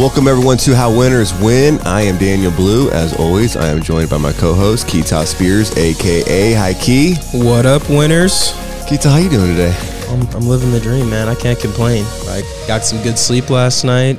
Welcome everyone to How Winners Win. I am Daniel Blue. As always, I am joined by my co-host Keita Spears, aka Hi Key. What up, winners? Keita, how you doing today? I'm, I'm living the dream, man. I can't complain. I got some good sleep last night.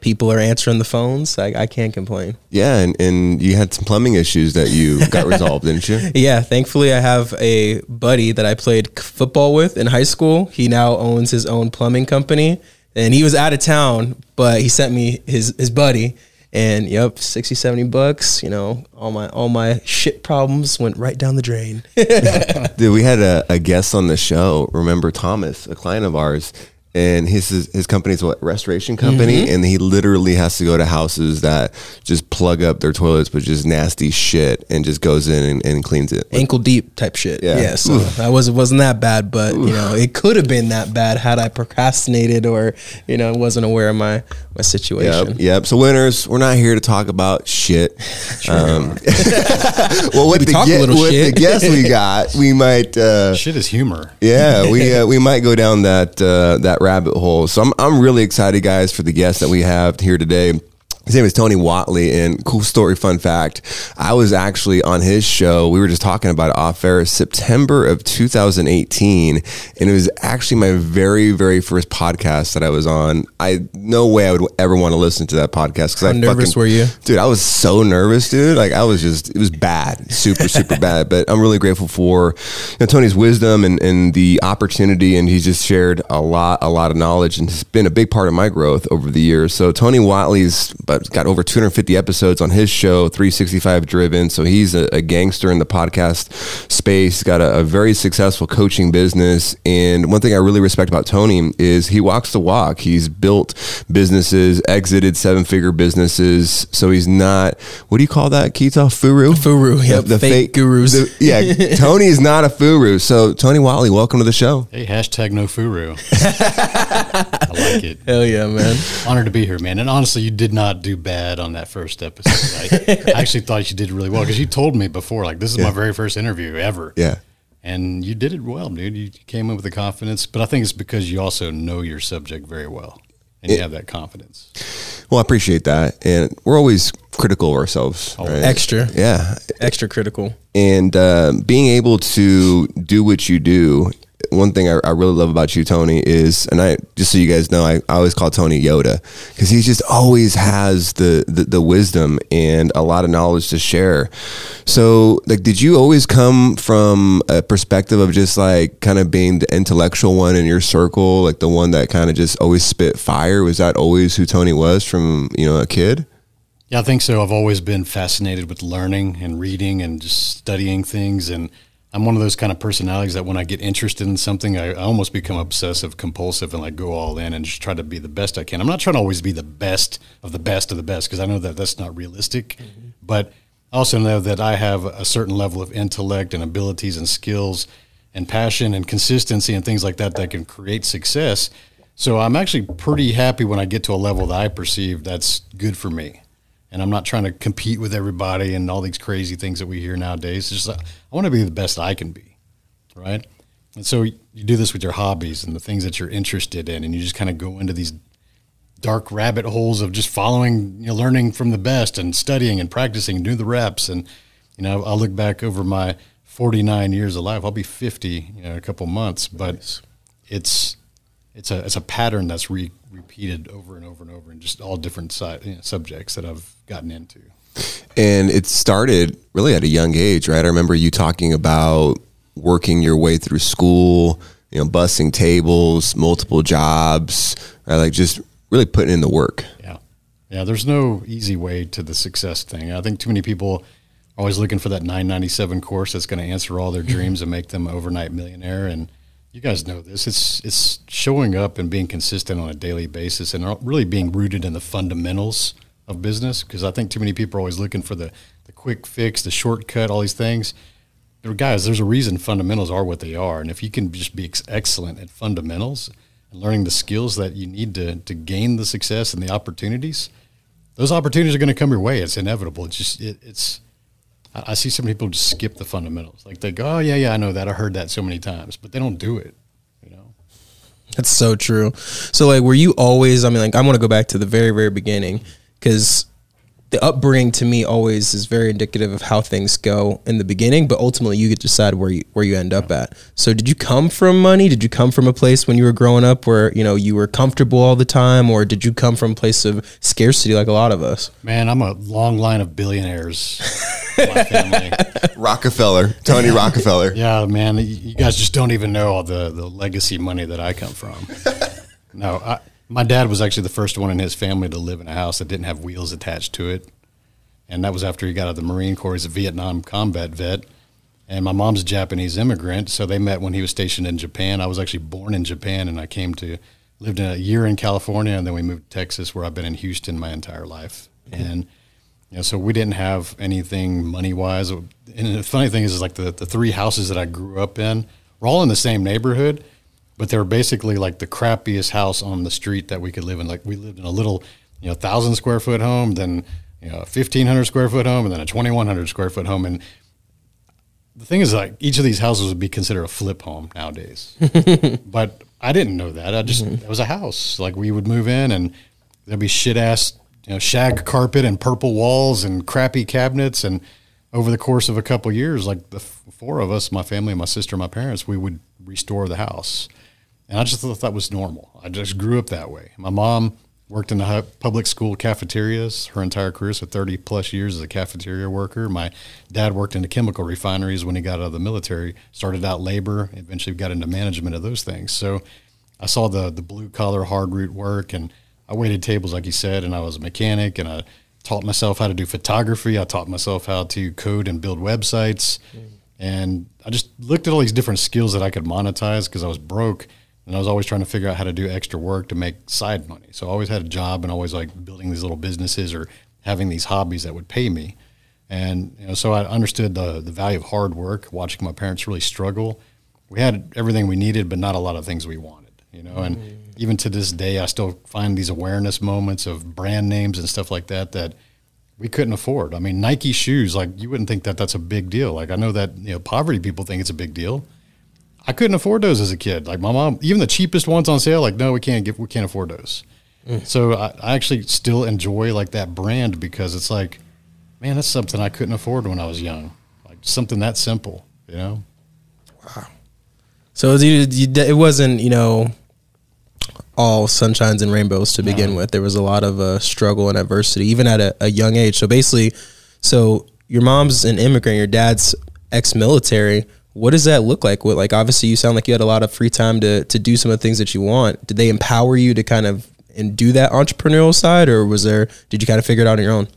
People are answering the phones. I, I can't complain. Yeah, and, and you had some plumbing issues that you got resolved, didn't you? Yeah, thankfully I have a buddy that I played football with in high school. He now owns his own plumbing company, and he was out of town, but he sent me his his buddy. And yep, 60, 70 bucks. You know, all my all my shit problems went right down the drain. Dude, we had a, a guest on the show. Remember Thomas, a client of ours, and his his, his company's what restoration company, and he literally has to go to houses that just plug up their toilets with just nasty shit, and just goes in and, and cleans it. ankle deep type shit. Yeah. Yeah. so that was wasn't that bad, but you know, it could have been that bad had I procrastinated or, you know, wasn't aware of my my situation. yep. So winners, we're not here to talk about shit. Um, well, with, the, talk a ge- little with shit. the guest we got, we might. Uh, Shit is humor. Yeah, we uh, we might go down that uh, that rabbit hole. So I'm I'm really excited, guys, for the guest that we have here today. His name is Tony Whatley, and cool story, fun fact. I was actually on his show. We were just talking about it off air, September of 2018, and it was actually my very, very first podcast that I was on. I no way I would ever want to listen to that podcast because How I nervous fucking, were you? dude? I was so nervous, dude. Like I was just, it was bad, super, super bad. But I'm really grateful for you know, Tony's wisdom and, and the opportunity, and he's just shared a lot, a lot of knowledge, and has been a big part of my growth over the years. So Tony Whatley's but got over 250 episodes on his show, 365 Driven. So he's a, a gangster in the podcast space. Got a, a very successful coaching business, and one thing I really respect about Tony is he walks the walk. He's built businesses, exited seven figure businesses. So he's not, what do you call that, Keita? Furu? Furu, yep, fake gurus. the- yeah, Tony is not a furu. So Tony Whatley, welcome to the show. Hey, hashtag no furu. I like it. Hell yeah, man. Honored to be here, man. And honestly, you did not do bad on that first episode. I, I actually thought you did really well because you told me before, like, this is my very first interview ever. Yeah. And you did it well, dude. You came in with the confidence, but I think it's because you also know your subject very well and you have that confidence. Well, I appreciate that. And we're always critical of ourselves. Right? Extra. Yeah. Extra critical. and uh, being able to do what you do one thing I, I really love about you tony is and i just so you guys know i, I always call tony yoda because he just always has the, the the wisdom and a lot of knowledge to share so like did you always come from a perspective of just like kind of being the intellectual one in your circle like the one that kind of just always spit fire was that always who tony was from you know a kid Yeah, I think so. I've always been fascinated with learning and reading and just studying things. And I'm one of those kind of personalities that when I get interested in something, I, I almost become obsessive compulsive and like go all in and just try to be the best I can. I'm not trying to always be the best of the best of the best because I know that that's not realistic. Mm-hmm. But I also know that I have a certain level of intellect and abilities and skills and passion and consistency and things like that that can create success. So I'm actually pretty happy when I get to a level that I perceive that's good for me and I'm not trying to compete with everybody and all these crazy things that we hear nowadays. It's just uh, I want to be the best I can be, right? And so you do this with your hobbies and the things that you're interested in, and you just kind of go into these dark rabbit holes of just following, you know, learning from the best and studying and practicing and doing the reps. And you know, I'll look back over my 49 years of life. I'll be 50, you know, in a couple months, but it's it's a it's a pattern that's re- repeated over and over and over in just all different si- you know, subjects that I've gotten into. And it started really at a young age, right? I remember you talking about working your way through school, you know, bussing tables, multiple jobs, right? Like just really putting in the work. Yeah, yeah. There's no easy way to the success thing. I think too many people are always looking for that 997 course that's going to answer all their dreams and make them overnight millionaire. And you guys know this. It's it's showing up and being consistent on a daily basis and really being rooted in the fundamentals of business. Because I think too many people are always looking for the the quick fix, the shortcut, all these things. Guys, there's a reason fundamentals are what they are, and if you can just be ex- excellent at fundamentals and learning the skills that you need to to gain the success and the opportunities, those opportunities are going to come your way. It's inevitable. It's just it, it's. I see some people just skip the fundamentals. Like they go, "Oh yeah, yeah, I know that. I heard that so many times," but they don't do it. You know. That's so true. So like, were you always? I mean, like, I want to go back to the very, very beginning because the upbringing to me always is very indicative of how things go in the beginning, but ultimately you get to decide where you where you end up at. So did you come from money? Did you come from a place when you were growing up where, you know, you were comfortable all the time or did you come from a place of scarcity like a lot of us? Man, I'm a long line of billionaires. my family. Rockefeller, Tony Rockefeller. Yeah, man, you guys just don't even know all the the legacy money that I come from. no, I, my dad was actually the first one in his family to live in a house that didn't have wheels attached to it. And that was after he got out of the Marine Corps. He's a Vietnam combat vet. And my mom's a Japanese immigrant. So they met when he was stationed in Japan. I was actually born in Japan and I came to, lived in a year in California and then we moved to Texas where I've been in Houston my entire life. Mm-hmm. And, you know, so we didn't have anything money wise. And the funny thing is, is like the, the three houses that I grew up in were all in the same neighborhood but they were basically like the crappiest house on the street that we could live in. Like we lived in a little, you know, thousand square foot home, then you know, fifteen hundred square foot home, and then a twenty one hundred square foot home. And the thing is, like each of these houses would be considered a flip home nowadays. but I didn't know that. I just mm-hmm. it was a house. Like we would move in, and there'd be shit ass, you know, shag carpet and purple walls and crappy cabinets and over the course of a couple years, like the four of us, my family, my sister, my parents, we would restore the house. And I just thought that was normal. I just grew up that way. My mom worked in the public school cafeterias her entire career, so 30 plus years as a cafeteria worker. My dad worked in the chemical refineries when he got out of the military, started out labor, eventually got into management of those things. So I saw the, the blue collar, hard root work, and I waited tables, like you said, and I was a mechanic, and I taught myself how to do photography. I taught myself how to code and build websites. Mm. And I just looked at all these different skills that I could monetize because I was broke and I was always trying to figure out how to do extra work to make side money. So I always had a job and always like building these little businesses or having these hobbies that would pay me. And you know, so I understood the the value of hard work, watching my parents really struggle. We had everything we needed, but not a lot of things we wanted, you know. And mm-hmm. even to this day, I still find these awareness moments of brand names and stuff like that that we couldn't afford. I mean, Nike shoes, like you wouldn't think that that's a big deal. Like I know that you know poverty people think it's a big deal I couldn't afford those as a kid. Like my mom, even the cheapest ones on sale, like no, we can't get, we can't afford those. Mm. So I, I, actually still enjoy like that brand because it's like, man, that's something I couldn't afford when I was young. Like something that simple, you know. Wow. So it wasn't, you know, all sunshines and rainbows to begin no. with. There was a lot of uh, struggle and adversity, even at a, a young age. So basically, so your mom's an immigrant, your dad's ex-military what does that look like? What like obviously you sound like you had a lot of free time to to do some of the things that you want. Did they empower you to kind of and do that entrepreneurial side, or was there? Did you kind of figure it out on your own?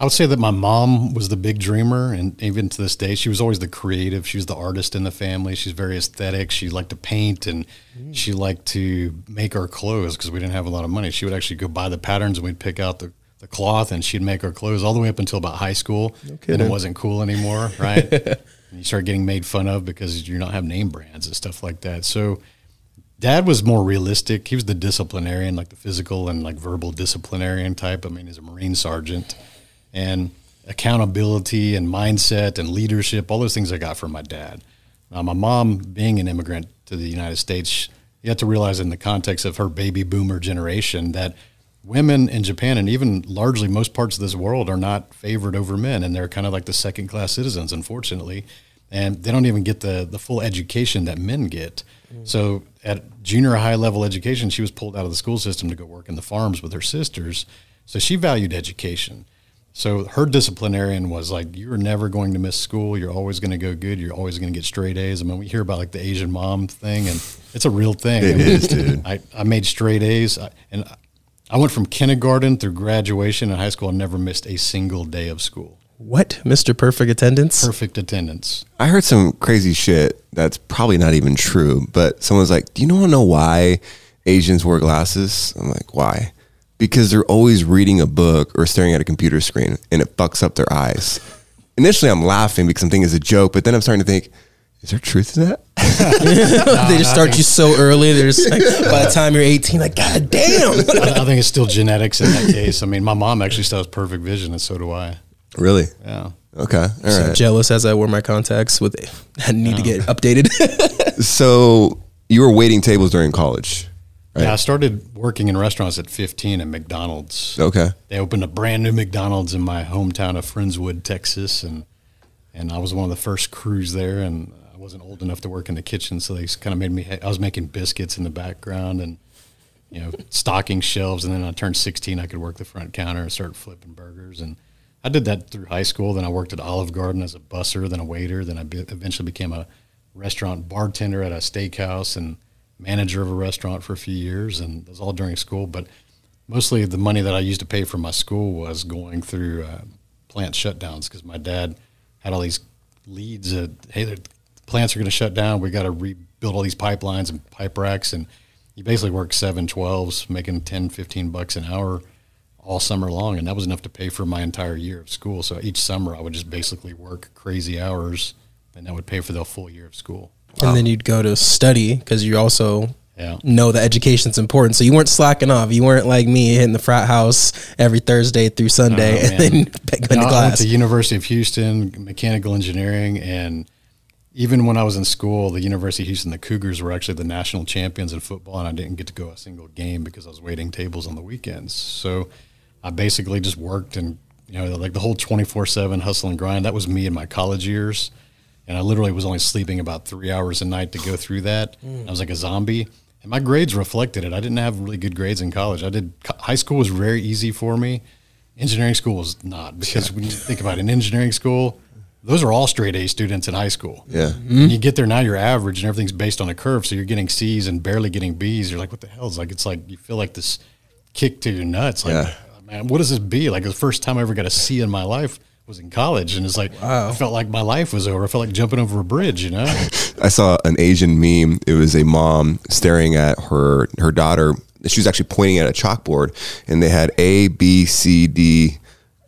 I would say that my mom was the big dreamer, and even to this day, she was always the creative. She was the artist in the family. She's very aesthetic. She liked to paint, and mm. she liked to make our clothes because we didn't have a lot of money. She would actually go buy the patterns, and we'd pick out the, the cloth, and she'd make our clothes all the way up until about high school. No and it wasn't cool anymore, right? And you start getting made fun of because you don't have name brands and stuff like that. So dad was more realistic. He was the disciplinarian, like the physical and like verbal disciplinarian type. I mean, he's a Marine sergeant and accountability and mindset and leadership, all those things I got from my dad. Now, my mom being an immigrant to the United States, you have to realize in the context of her baby boomer generation that women in Japan and even largely most parts of this world are not favored over men, and they're kind of like the second class citizens, unfortunately, and they don't even get the the full education that men get. Mm. So at junior high level education, she was pulled out of the school system to go work in the farms with her sisters. So she valued education. So her disciplinarian was like, "You're never going to miss school. You're always going to go good. You're always going to get straight A's." I mean, we hear about like the Asian mom thing, and it's a real thing. It I mean, is, dude. I, I made straight A's, and I went from kindergarten through graduation in high school and never missed a single day of school. What, Mr. Perfect Attendance? Perfect attendance. I heard some crazy shit that's probably not even true, but someone's like, Do you want to know why Asians wear glasses? I'm like, Why? Because they're always reading a book or staring at a computer screen and it fucks up their eyes. Initially, I'm laughing because I'm thinking it's a joke, but then I'm starting to think, is there truth to that? they just start you so early. There's like, by the time you're 18, like God damn. I, I think it's still genetics in that case. I mean, my mom actually still has perfect vision, and so do I. Really? Yeah. Okay. All so right. jealous as I wear my contacts with I need to get updated. so you were waiting tables during college. Yeah, I started working in restaurants at 15 at McDonald's. Okay. They opened a brand new McDonald's in my hometown of Friendswood, Texas, and and I was one of the first crews there. And I wasn't old enough to work in the kitchen, so they kind of made me. I was making biscuits in the background and you know stocking shelves. And then I turned 16, I could work the front counter and start flipping burgers. And I did that through high school. Then I worked at Olive Garden as a busser, then a waiter. Then I be, eventually became a restaurant bartender at a steakhouse and manager of a restaurant for a few years, and it was all during school. But mostly the money that I used to pay for my school was going through uh, plant shutdowns because my dad had all these leads that hey, the plants are going to shut down. We got to rebuild all these pipelines and pipe racks, and you basically work seven twelves, making 10, 15 bucks an hour all summer long, and that was enough to pay for my entire year of school. So each summer I would just basically work crazy hours, and that would pay for the full year of school. And then you'd go to study because you also Yeah. know that education's important. So you weren't slacking off. You weren't like me hitting the frat house every Thursday through Sunday Oh, and then back going No, to I went to University of Houston, mechanical engineering, and even when I was in school, the University of Houston, the Cougars were actually the national champions in football, and I didn't get to go a single game because I was waiting tables on the weekends. So I basically just worked and you know like the whole twenty four seven hustle and grind. That was me in my college years, and I literally was only sleeping about three hours a night to go through that. Mm. I was like a zombie. And my grades reflected it. I didn't have really good grades in college. I did high school was very easy for me. Engineering school was not because when you think about it, in engineering school, those are all straight A students in high school. Yeah. And you get there now, you're average, and everything's based on a curve. So you're getting C's and barely getting B's. You're like, what the hell? It's like it's like you feel like this kick to your nuts. Like, Yeah. Oh, man, what does this be? Like the first time I ever got a C in my life was in college, and it's like I felt like my life was over. I felt like jumping over a bridge. You know? I saw an Asian meme. It was a mom staring at her her daughter. She was actually pointing at a chalkboard, and they had A, B, C, D,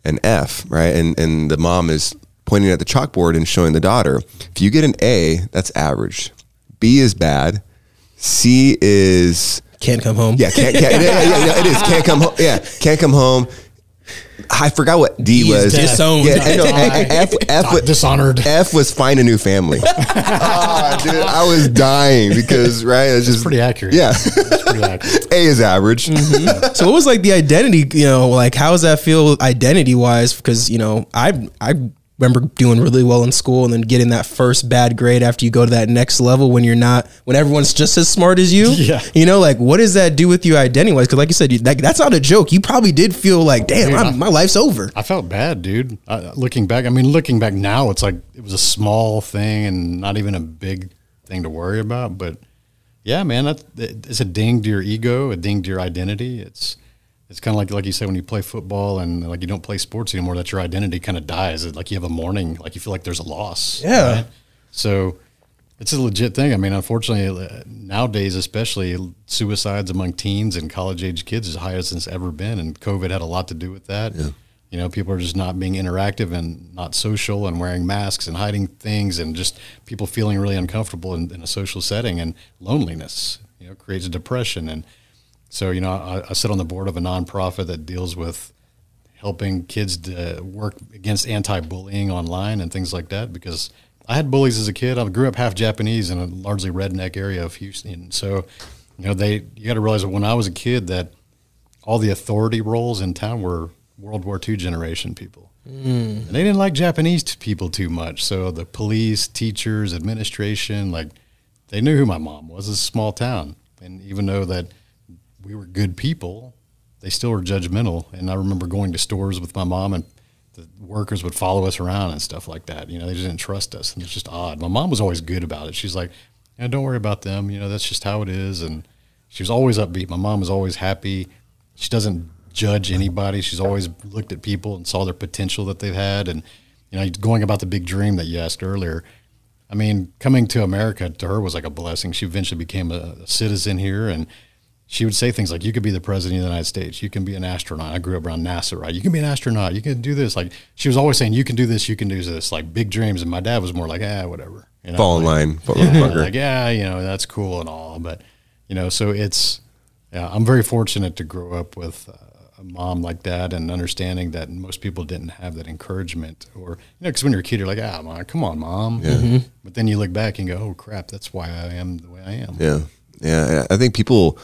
and F. Right, and and the mom is pointing at the chalkboard and showing the daughter. If you get an A, that's average. B is bad. C is Can't come home. yeah, can't, can't, yeah, yeah, yeah, yeah, it is. Can't come home. Yeah, can't come home. I forgot what D D is was. disowned. Yeah, I know, F, F, was- Dishonored. F was find a new family. Ah, dude, I was dying because right, it's just Pretty accurate. Yeah, It's pretty accurate. A is average. So what was like the identity, you know, like how does that feel identity wise? Because, you know, I I remember doing really well in school and then getting that first bad grade after you go to that next level when you're not when everyone's just as smart as you. Yeah. You know, like what does that do with you identity wise? Because like you said, you, that, that's not a joke. You probably did feel like, damn, Dude, I'm, my life's over. I felt bad, dude. Uh, looking back, I mean, looking back now, it's like it was a small thing and not even a big thing to worry about. But yeah, man, that it's a ding to your ego, a ding to your identity. It's it's kind of like like you said when you play football and like you don't play sports anymore. That your identity kind of dies. It's like you have a mourning like you feel like there's a loss. Yeah. So it's a legit thing. I mean, unfortunately, uh, nowadays, especially suicides among teens and college age kids is high as it's ever been, and COVID had a lot to do with that. You know, people are just not being interactive and not social and wearing masks and hiding things and just people feeling really uncomfortable in, in a social setting and loneliness, you know, creates depression. And so, you know, I, I sit on the board of a nonprofit that deals with helping kids to work against anti-bullying online and things like that because I had bullies as a kid. I grew up half Japanese in a largely redneck area of Houston. So, you know, they you got to realize that when I was a kid that all the authority roles in town were World War II generation people. And they didn't like Japanese people too much. So the police, teachers, administration, like they knew who my mom was. It's a small town. And even though that we were good people, they still were judgmental. And I remember going to stores with my mom and the workers would follow us around and stuff like that. You know, they just didn't trust us. And it's just odd. My mom was always good about it. She's like, yeah, don't worry about them. You know, that's just how it is. And she was always upbeat. My mom was always happy. She doesn't judge anybody. She's always looked at people and saw their potential that they've had. And, you know, going about the big dream that you asked earlier, I mean, coming to America to her was like a blessing. She eventually became a citizen here and she would say things like, You could be the president of the United States. You can be an astronaut. I grew up around NASA, right? You can be an astronaut. You can do this. Like, she was always saying, You can do this. You can do this. Like, big dreams. And my dad was more like, Ah, whatever. You know, Fall in like, line, yeah, like, yeah, you know, that's cool and all. But, you know, so it's, yeah, I'm very fortunate to grow up with uh, a mom like that and understanding that most people didn't have that encouragement or, you know, because when you're a kid, you're like, ah, mom, come on, mom. But then you look back and go, oh, crap, that's why I am the way I am. Yeah, yeah. I think people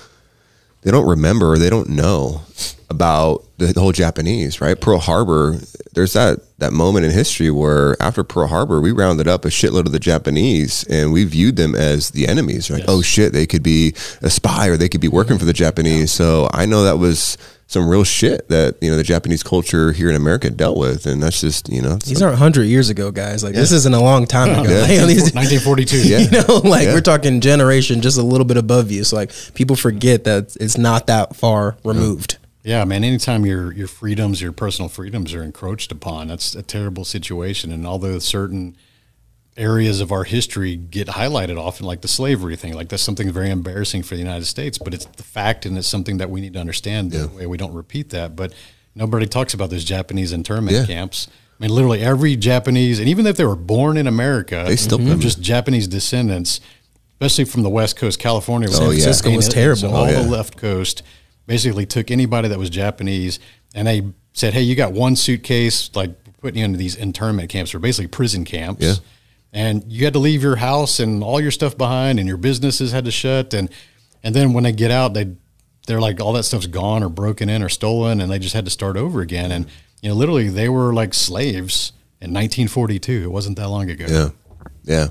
they don't remember, they don't know about the, whole Japanese, right? Pearl Harbor. There's that that moment in history where after Pearl Harbor, we rounded up a shitload of the Japanese, and we viewed them as the enemies. Like, Yes. oh shit, they could be a spy or they could be working mm-hmm. for the Japanese. So I know that was some real shit that you know the Japanese culture here in America dealt with, and that's just you know These aren't hundred years ago, guys. Like this isn't a long time ago. Yeah. Like, 1942. Yeah. you know, like Yeah. we're talking generation just a little bit above you. So like people forget that it's not that far removed. Yeah, man. Anytime your your freedoms, your personal freedoms, are encroached upon, that's a terrible situation. And although certain areas of our history get highlighted often, like the slavery thing, like that's something very embarrassing for the United States, but it's the fact, and it's something that we need to understand. The way we don't repeat that, but nobody talks about those Japanese internment Yeah. camps. I mean, literally every Japanese, and even if they were born in America, They still them- just Japanese descendants, especially from the West Coast, California. Oh, San was Francisco was painted- terrible. So Oh, all yeah. the left coast basically took anybody that was Japanese and they said, "Hey, you got one suitcase, like putting you into these internment camps or basically prison camps." And you had to leave your house and all your stuff behind, and your businesses had to shut. And and then when they get out, they they're like all that stuff's gone or broken in or stolen, and they just had to start over again. And you know, literally, they were like slaves in 1942. It wasn't that long ago. Yeah. Yeah.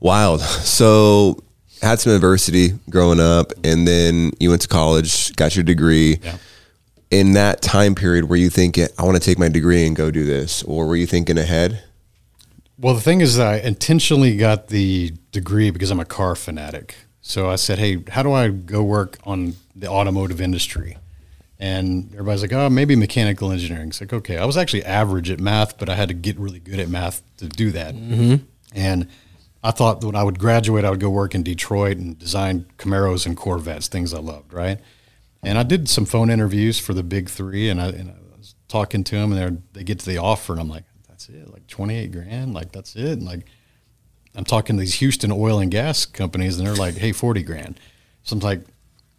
Wild. So had some adversity growing up and then you went to college, got your degree. Yeah. In that time period were you thinking, I want to take my degree and go do this? Or were you thinking ahead? Well, the thing is, that I intentionally got the degree because I'm a car fanatic. So I said, "Hey, how do I go work on the automotive industry?" And everybody's like, "Oh, maybe mechanical engineering." It's like, okay, I was actually average at math, but I had to get really good at math to do that. Mm-hmm. And I thought that when I would graduate, I would go work in Detroit and design Camaros and Corvettes, things I loved, right? And I did some phone interviews for the big three, and I, and I was talking to them, and they get to the offer, and I'm like, that's it, like 28 grand, like that's it. And like, I'm talking to these Houston oil and gas companies, and they're like, hey, 40 grand. So I'm like,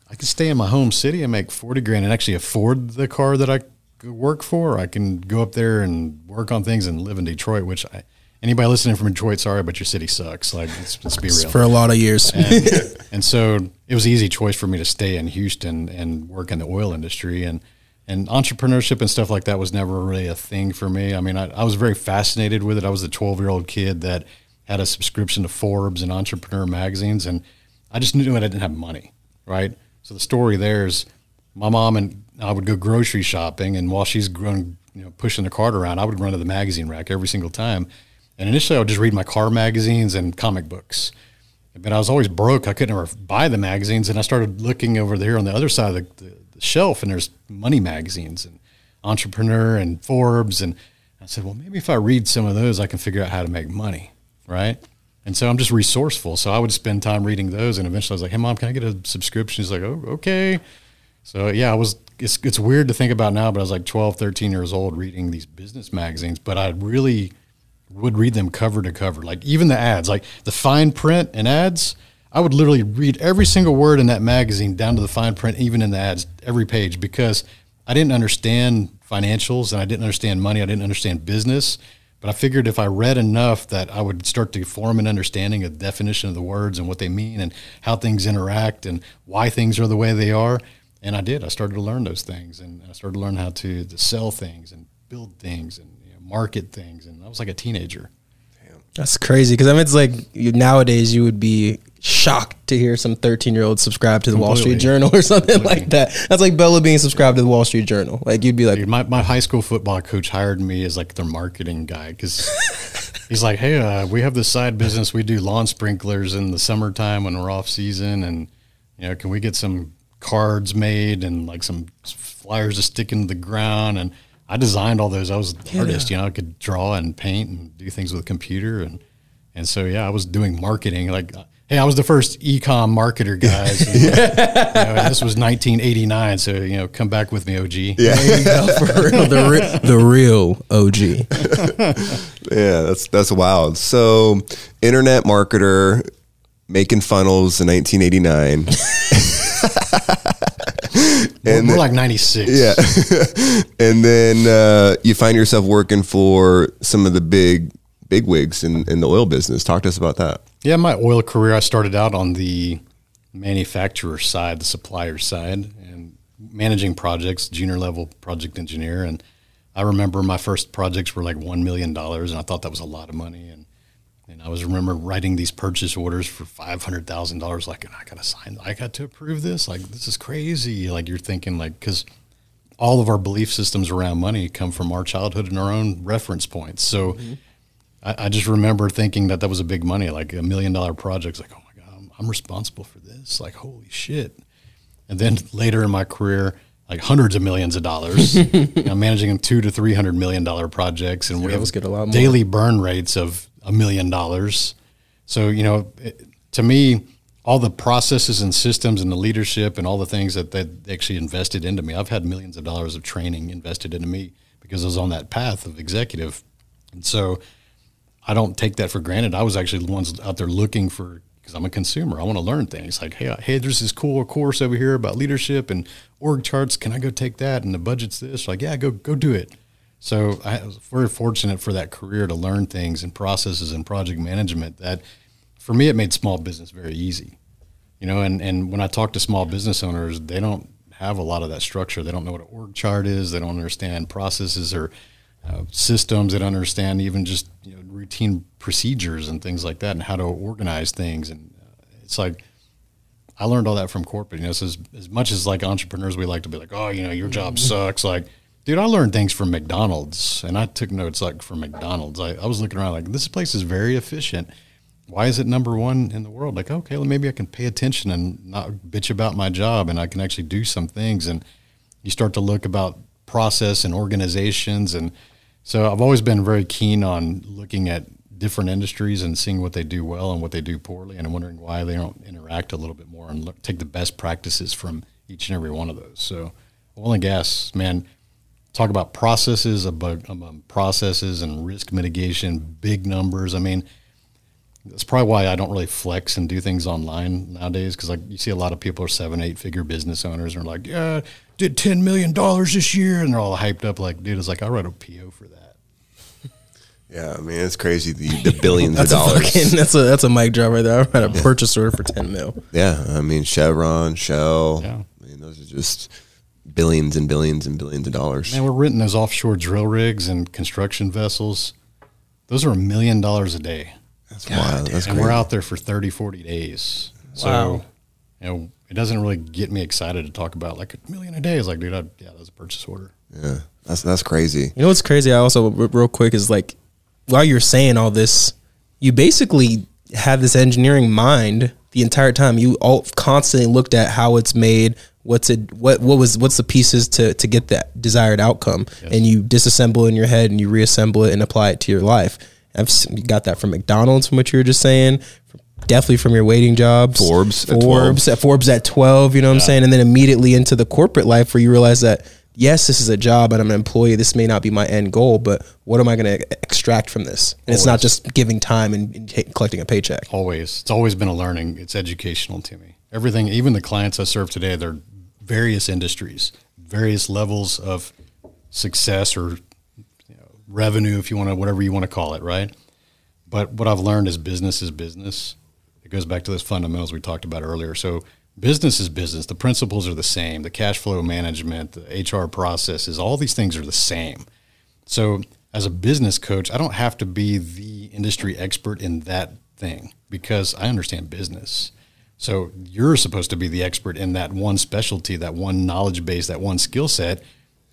I can stay in my home city and make 40 grand and actually afford the car that I work for. I can go up there and work on things and live in Detroit, which I, anybody listening from Detroit, sorry, but your city sucks. Like, let's, let's be real For a lot of years. and, and so it was an easy choice for me to stay in Houston and work in the oil industry and and entrepreneurship and stuff like that was never really a thing for me. I mean, I, I was very fascinated with it. I was a 12 year old kid that had a subscription to Forbes and Entrepreneur magazines, and I just knew that I didn't have money, right? So the story there is my mom and I would go grocery shopping, and while she's growing, you know, pushing the cart around, I would run to the magazine rack every single time. And initially, I would just read my car magazines and comic books. But I was always broke. I couldn't ever buy the magazines, and I started looking over there on the other side of the, the, the shelf, and there's money magazines and Entrepreneur and Forbes, and I said, well, maybe if I read some of those, I can figure out how to make money, right? And so I'm just resourceful. So I would spend time reading those, and eventually I was like, hey, mom, can I get a subscription? She's like, oh, okay. So yeah, I was. It's it's weird to think about now, but I was like 12, 13 years old reading these business magazines, but I really would read them cover to cover, like even the ads, like the fine print and ads. I would literally read every single word in that magazine down to the fine print, even in the ads, every page, because I didn't understand financials and I didn't understand money. I didn't understand business. But I figured if I read enough that I would start to form an understanding of the definition of the words and what they mean and how things interact and why things are the way they are. And I did. I started to learn those things and I started to learn how to, to sell things and build things and you know, market things. And I was like a teenager. That's crazy because I mean, it's like you, nowadays you would be shocked to hear some 13 year old subscribe to the Wall Street Journal or something Completely. like that. That's like Bella being subscribed to the Wall Street Journal. Like you'd be like, Dude, my, my high school football coach hired me as like their marketing guy because he's like, hey, uh, we have this side business. We do lawn sprinklers in the summertime when we're off season, and you know, can we get some cards made and like some flyers to stick into the ground? And I designed all those. I was an artist, you know, I could draw and paint and do things with a computer, and and so yeah, I was doing marketing like. Hey, I was the first e-com marketer, guys. And, you know, this was 1989, so you know, come back with me, OG. Yeah. there you go, for real, the, re- the real OG. Yeah, that's that's wild. So, internet marketer making funnels in 1989. We're, we're like 96. Yeah. and then uh, you find yourself working for some of the big big wigs in, in the oil business. Talk to us about that. Yeah, my oil career, I started out on the manufacturer side, the supplier side, and managing projects, junior level project engineer. And I remember my first projects were like $1 million, and I thought that was a lot of money. And and I was remember writing these purchase orders for five hundred thousand dollars. Like, and I got to sign. I got to approve this. Like, this is crazy. Like, you're thinking like because all of our belief systems around money come from our childhood and our own reference points. So, mm-hmm. I, I, just remember thinking that that was a big money, like a million dollar project. Like, oh my god, I'm, I'm responsible for this. Like, holy shit. And then later in my career, like hundreds of millions of dollars. I'm managing two to three hundred million dollar projects, and we have get a lot more. daily burn rates of a million dollars. So, you know, it, to me, all the processes and systems and the leadership and all the things that they actually invested into me, I've had millions of dollars of training invested into me because I was on that path of executive. And so I don't take that for granted. I was actually the ones out there looking for, because I'm a consumer. I want to learn things like, hey, hey, there's this cool course over here about leadership and org charts. Can I go take that? And the budget's this. Like, yeah, go go do it. So I was very fortunate for that career to learn things and processes and project management that for me it made small business very easy. You know, and, and when I talk to small business owners, they don't have a lot of that structure. They don't know what an org chart is. They don't understand processes or uh, systems. that understand even just you know, routine procedures and things like that and how to organize things. And uh, it's like, I learned all that from corporate. You know, so as, as much as like entrepreneurs, we like to be like, oh, you know, your job mm-hmm. sucks. Like, Dude, I learned things from McDonald's, and I took notes like from McDonald's. I, I was looking around like this place is very efficient. Why is it number one in the world? Like, okay, well, maybe I can pay attention and not bitch about my job, and I can actually do some things. And you start to look about process and organizations, and so I've always been very keen on looking at different industries and seeing what they do well and what they do poorly, and I'm wondering why they don't interact a little bit more and look, take the best practices from each and every one of those. So, oil and gas, man talk about processes, about um, processes and risk mitigation, big numbers. I mean, that's probably why I don't really flex and do things online nowadays because like you see a lot of people are seven, eight figure business owners and are like, yeah, did ten million dollars this year, and they're all hyped up like, dude, it's like I wrote a PO for that. Yeah, I mean it's crazy the, the billions of dollars. Fucking, that's a that's a mic drop right there. I read a yeah. purchase order for ten mil. Yeah, I mean Chevron, Shell. Yeah. I mean those are just billions and billions and billions of dollars. Man, we're renting those offshore drill rigs and construction vessels. Those are a million dollars a day. That's God, wild. That's and crazy. we're out there for 30, 40 days. So, wow. You know, it doesn't really get me excited to talk about like a million a day. It's like, dude, I, yeah, that's a purchase order. Yeah, that's that's crazy. You know what's crazy? I also real quick is like while you're saying all this, you basically have this engineering mind the entire time. You all constantly looked at how it's made, what's it what what was what's the pieces to to get that desired outcome yes. and you disassemble in your head and you reassemble it and apply it to your life i've got that from mcdonald's from what you were just saying definitely from your waiting jobs. Forbes forbes at, at forbes at 12 you know what yeah. i'm saying? And then immediately into the corporate life where you realize that yes this is a job and i'm an employee. This may not be my end goal but what am i going to extract from this? And always. it's not just giving time and, and t- collecting a paycheck. Always. It's always been a learning. It's educational to me. Everything, even the clients I serve today, they're various industries, various levels of success or you know, revenue, if you want to, whatever you want to call it, right? But what I've learned is business is business. It goes back to those fundamentals we talked about earlier. So business is business. The principles are the same. The cash flow management, the HR processes, all these things are the same. So as a business coach, I don't have to be the industry expert in that thing because I understand business. So you're supposed to be the expert in that one specialty, that one knowledge base, that one skill set.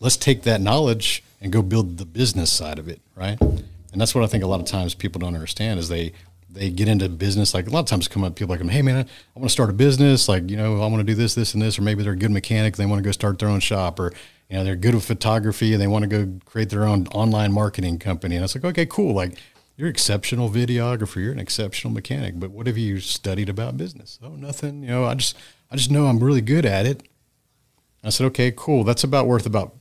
Let's take that knowledge and go build the business side of it, right? And that's what I think a lot of times people don't understand is they they get into business like a lot of times come up people like hey man I want to start a business like you know I want to do this this and this or maybe they're a good mechanic they want to go start their own shop or you know they're good with photography and they want to go create their own online marketing company and it's like okay cool like you're an exceptional videographer. You're an exceptional mechanic. But what have you studied about business? Oh, nothing. You know, I just I just know I'm really good at it. I said, okay, cool. That's about worth about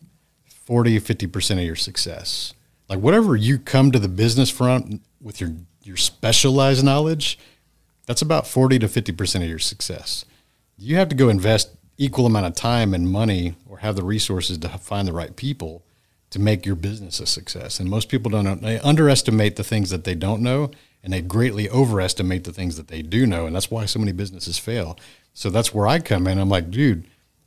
40, 50% of your success. Like whatever you come to the business front with your, your specialized knowledge, that's about 40 to 50% of your success. You have to go invest equal amount of time and money or have the resources to find the right people to make your business a success. And most people don't they underestimate the things that they don't know and they greatly overestimate the things that they do know, and that's why so many businesses fail. So that's where I come in. I'm like, dude,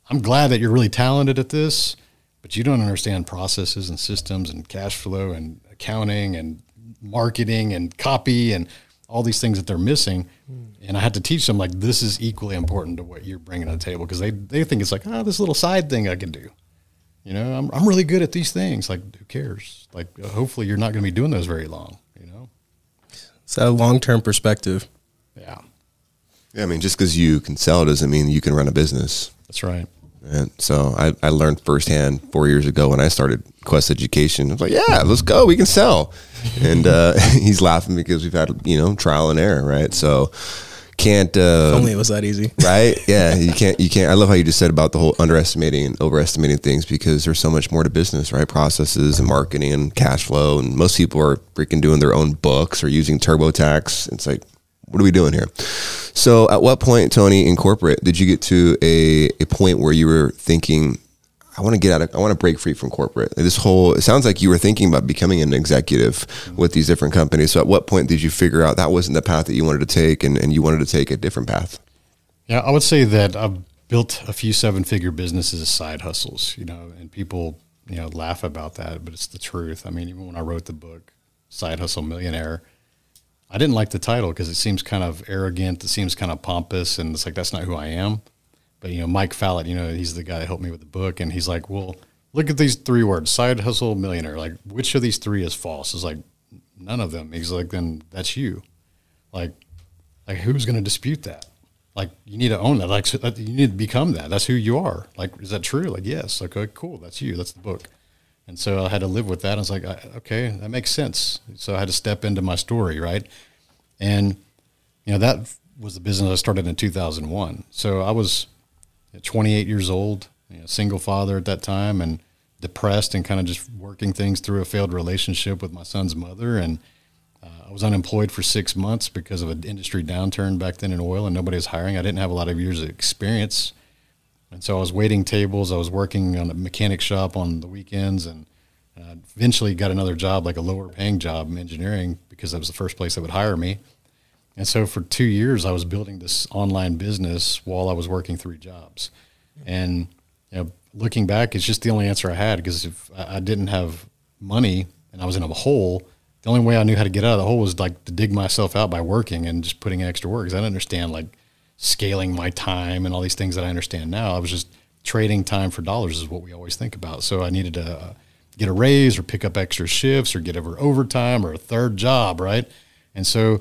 I'm glad that you're really talented at this, but you don't understand processes and systems and cash flow and accounting and marketing and copy and all these things that they're missing. And I had to teach them like this is equally important to what you're bringing to the table because they, they think it's like, oh, this little side thing I can do. You know, I'm, I'm really good at these things. Like, who cares? Like, hopefully you're not going to be doing those very long, you know? It's a long term perspective. Yeah, Yeah, I mean, just because you can sell doesn't mean you can run a business. that's right. And so I, I learned firsthand four years ago when I started Quest Education. I was like, yeah, let's go. We can sell. and uh, he's laughing because we've had, you know, trial and error, right? So can't. Uh, Only it was that easy. right? Yeah, you can't. You can't. I love how you just said about the whole underestimating and overestimating things because there's so much more to business, right? Processes and marketing and cash flow, and most people are freaking doing their own books or using TurboTax. It's like, what are we doing here? So, at what point, Tony, in corporate, did you get to a a point where you were thinking? I want to get out of, I want to break free from corporate. This whole, it sounds like you were thinking about becoming an executive with these different companies. So at what point did you figure out that wasn't the path that you wanted to take and, and you wanted to take a different path? Yeah, I would say that I've built a few seven figure businesses as side hustles, you know, and people, you know, laugh about that, but it's the truth. I mean, even when I wrote the book, Side Hustle Millionaire, I didn't like the title because it seems kind of arrogant. It seems kind of pompous, and it's like that's not who I am. But you know, Mike Fallett, you know, he's the guy that helped me with the book, and he's like, "Well, look at these three words: side hustle, millionaire. Like, which of these three is false?" It's like none of them. He's like, "Then that's you." Like, like who's going to dispute that? Like, you need to own that. Like, that, uh, you need to become that. That's who you are. Like, is that true? Like, yes. Okay, cool. That's you. That's the book. And so I had to live with that. I was like, okay, that makes sense. So I had to step into my story, right? And you know that was the business I started in 2001. So I was 28 years old, you know, single father at that time, and depressed and kind of just working things through a failed relationship with my son's mother. And uh, I was unemployed for six months because of an industry downturn back then in oil, and nobody was hiring. I didn't have a lot of years of experience, and so I was waiting tables. I was working on a mechanic shop on the weekends, and uh, eventually got another job, like a lower paying job in engineering, because that was the first place that would hire me. And so for two years, I was building this online business while I was working three jobs. And you know, looking back, it's just the only answer I had because if I didn't have money and I was in a hole, the only way I knew how to get out of the hole was like to dig myself out by working and just putting in extra work. Because I didn't understand like scaling my time and all these things that I understand now. I was just trading time for dollars is what we always think about. So I needed to uh, get a raise or pick up extra shifts or get over overtime or a third job, right? And so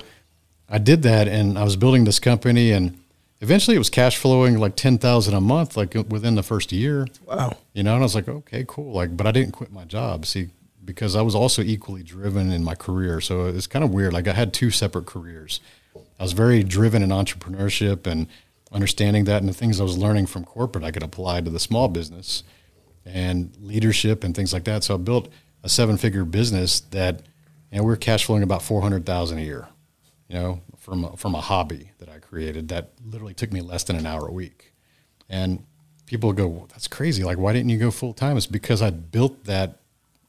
I did that, and I was building this company, and eventually it was cash flowing like ten thousand a month, like within the first year. Wow. You know, and I was like, okay, cool. Like, but I didn't quit my job. See, because I was also equally driven in my career. So it's kind of weird. Like I had two separate careers. I was very driven in entrepreneurship and understanding that and the things I was learning from corporate I could apply to the small business and leadership and things like that. So I built a seven figure business that we we're cash flowing about four hundred thousand a year, you know, from a, from a hobby that I created that literally took me less than an hour a week. And people go, well, that's crazy. Like, why didn't you go full time? It's because I built that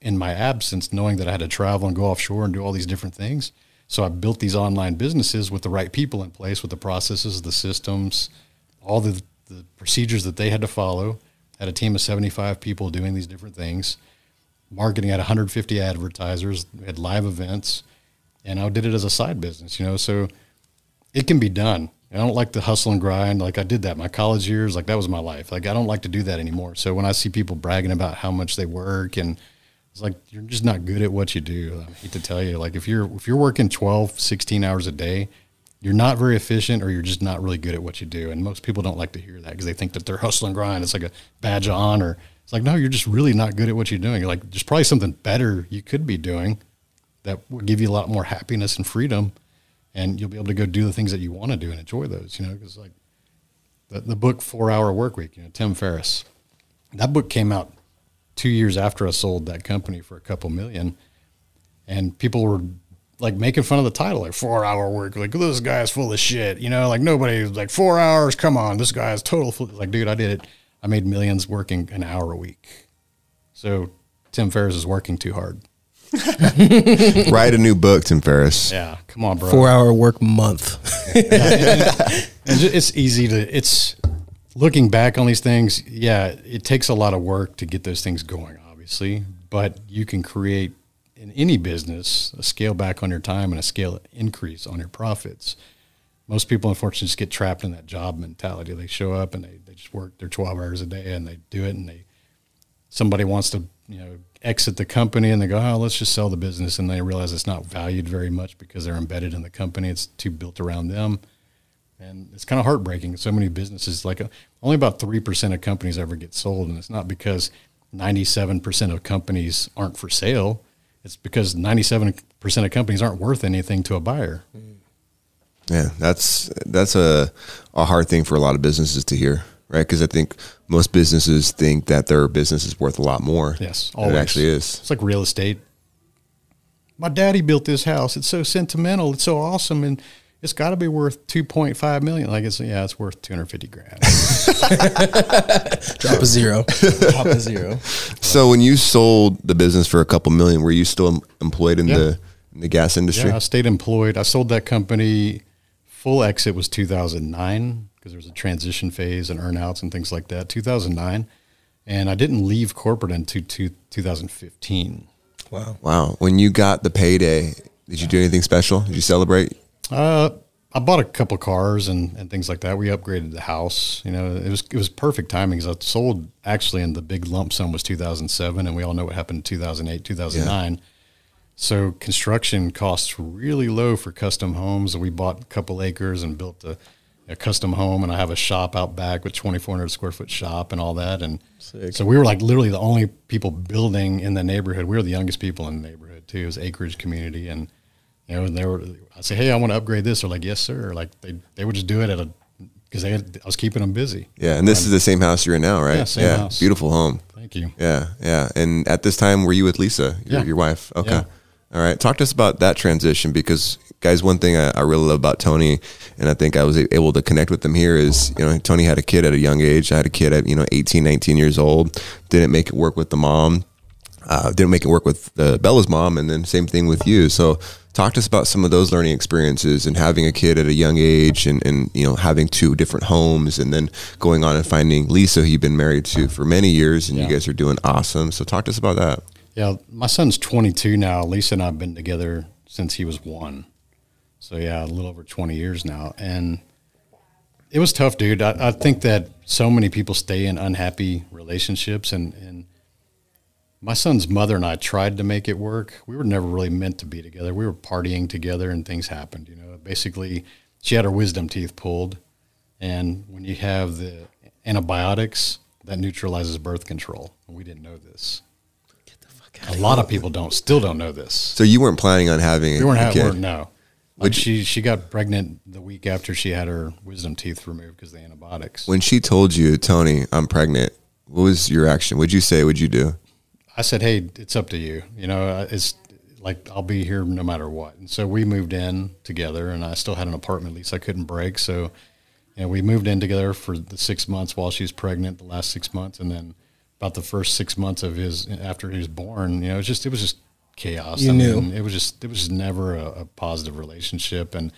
in my absence, knowing that I had to travel and go offshore and do all these different things. So I built these online businesses with the right people in place, with the processes, the systems, all the, the procedures that they had to follow. Had a team of 75 people doing these different things. Marketing had 150 advertisers, had live events, and I did it as a side business, you know. So it can be done. I don't like the hustle and grind. Like I did that my college years, like that was my life. Like I don't like to do that anymore. So when I see people bragging about how much they work and it's like you're just not good at what you do. I hate to tell you. Like if you're if you're working 12, 16 hours a day, you're not very efficient or you're just not really good at what you do. And most people don't like to hear that because they think that they're hustle and grind. It's like a badge of honor. It's like, no, you're just really not good at what you're doing. You're like, there's probably something better you could be doing that would give you a lot more happiness and freedom. And you'll be able to go do the things that you want to do and enjoy those, you know, because like the, the book Four Hour Work Week, you know, Tim Ferriss, that book came out two years after I sold that company for a couple million. And people were like making fun of the title, like four hour work. Like, this guy's full of shit. You know, like nobody like four hours. Come on. This guy is total. Full. Like, dude, I did it. I made millions working an hour a week. So Tim Ferriss is working too hard. Write a new book, Tim Ferriss. Yeah, come on, bro. Four hour work month. and ju- it's easy to it's looking back on these things yeah it takes a lot of work to get those things going obviously but you can create in any business a scale back on your time and a scale increase on your profits. Most people unfortunately just get trapped in that job mentality. They show up and they, they just work their 12 hours a day and they do it and they somebody wants to you know exit the company and they go oh let's just sell the business and they realize it's not valued very much because they're embedded in the company. It's too built around them and it's kind of heartbreaking. So many businesses, like uh only about three percent of companies ever get sold, and it's not because ninety-seven percent of companies aren't for sale. It's because ninety-seven percent of companies aren't worth anything to a buyer. Yeah, that's that's a a hard thing for a lot of businesses to hear, right? Because I think most businesses think that their business is worth a lot more. Yes, than it actually is. It's like real estate. My daddy built this house. It's so sentimental. It's so awesome, and it's got to be worth two point five million. Like it's yeah, it's worth two hundred fifty grand. Drop a zero. Drop a zero. So when you sold the business for a couple million, were you still employed in Yeah. the in the gas industry? Yeah, I stayed employed. I sold that company. Full exit was 2009 because there was a transition phase and earnouts and things like that. 2009, and I didn't leave corporate until two, 2015. Wow. Wow. When you got the payday, did you do anything special? Did you celebrate? Uh, I bought a couple cars and, and things like that. We upgraded the house. You know, it was it was perfect timing because I sold actually, and the big lump sum was 2007, and we all know what happened in 2008, 2009. So construction costs really low for custom homes. We bought a couple acres and built a, a custom home, and I have a shop out back with 2,400 square foot shop and all that. And Sick. so we were like literally the only people building in the neighborhood. We were the youngest people in the neighborhood too. It was acreage community, and you know, and they were. I say, hey, I want to upgrade this. They're like, yes, sir. Like they they would just do it at a because they had, I was keeping them busy. Yeah, and this is the same house you're in now, right? Yeah, same house. Beautiful home. Thank you. Yeah, yeah. And at this time, were you with Lisa, your, Yeah. your wife? Okay. Yeah. All right. Talk to us about that transition because, guys, one thing I, I really love about Tony, and I think I was able to connect with him here is, you know, Tony had a kid at a young age. I had a kid at, you know, 18, 19 years old. Didn't make it work with the mom. Uh, didn't make it work with uh, Bella's mom, and then same thing with you. So, talk to us about some of those learning experiences and having a kid at a young age, and, and you know having two different homes, and then going on and finding Lisa, who you've been married to for many years, and you guys are doing awesome. So, talk to us about that. Yeah, my son's 22 now. Lisa and I have been together since he was one. So yeah, a little over 20 years now, and it was tough, dude. I, I think that so many people stay in unhappy relationships, and and my son's mother and I tried to make it work. We were never really meant to be together. We were partying together, and things happened. You know, basically, she had her wisdom teeth pulled, and when you have the antibiotics, that neutralizes birth control. And we didn't know this. Get the fuck out. A lot of people don't still don't know this. So, you weren't planning on having a, We weren't a having kid. weren't- no. Like she she got pregnant the week after she had her wisdom teeth removed because of the antibiotics. When she told you, Tony, I'm pregnant, what was your action? What'd you say? What'd you do? I said, "Hey, it's up to you. You know, uh, it's like I'll be here no matter what." And so we moved in together, and I still had an apartment lease I couldn't break. So, you know, we moved in together for the six months while she was pregnant, the last six months, and then about the first six months of his after he was born, you know, it was just it was just chaos. You I knew. mean, it was just it was just never a, a positive relationship, and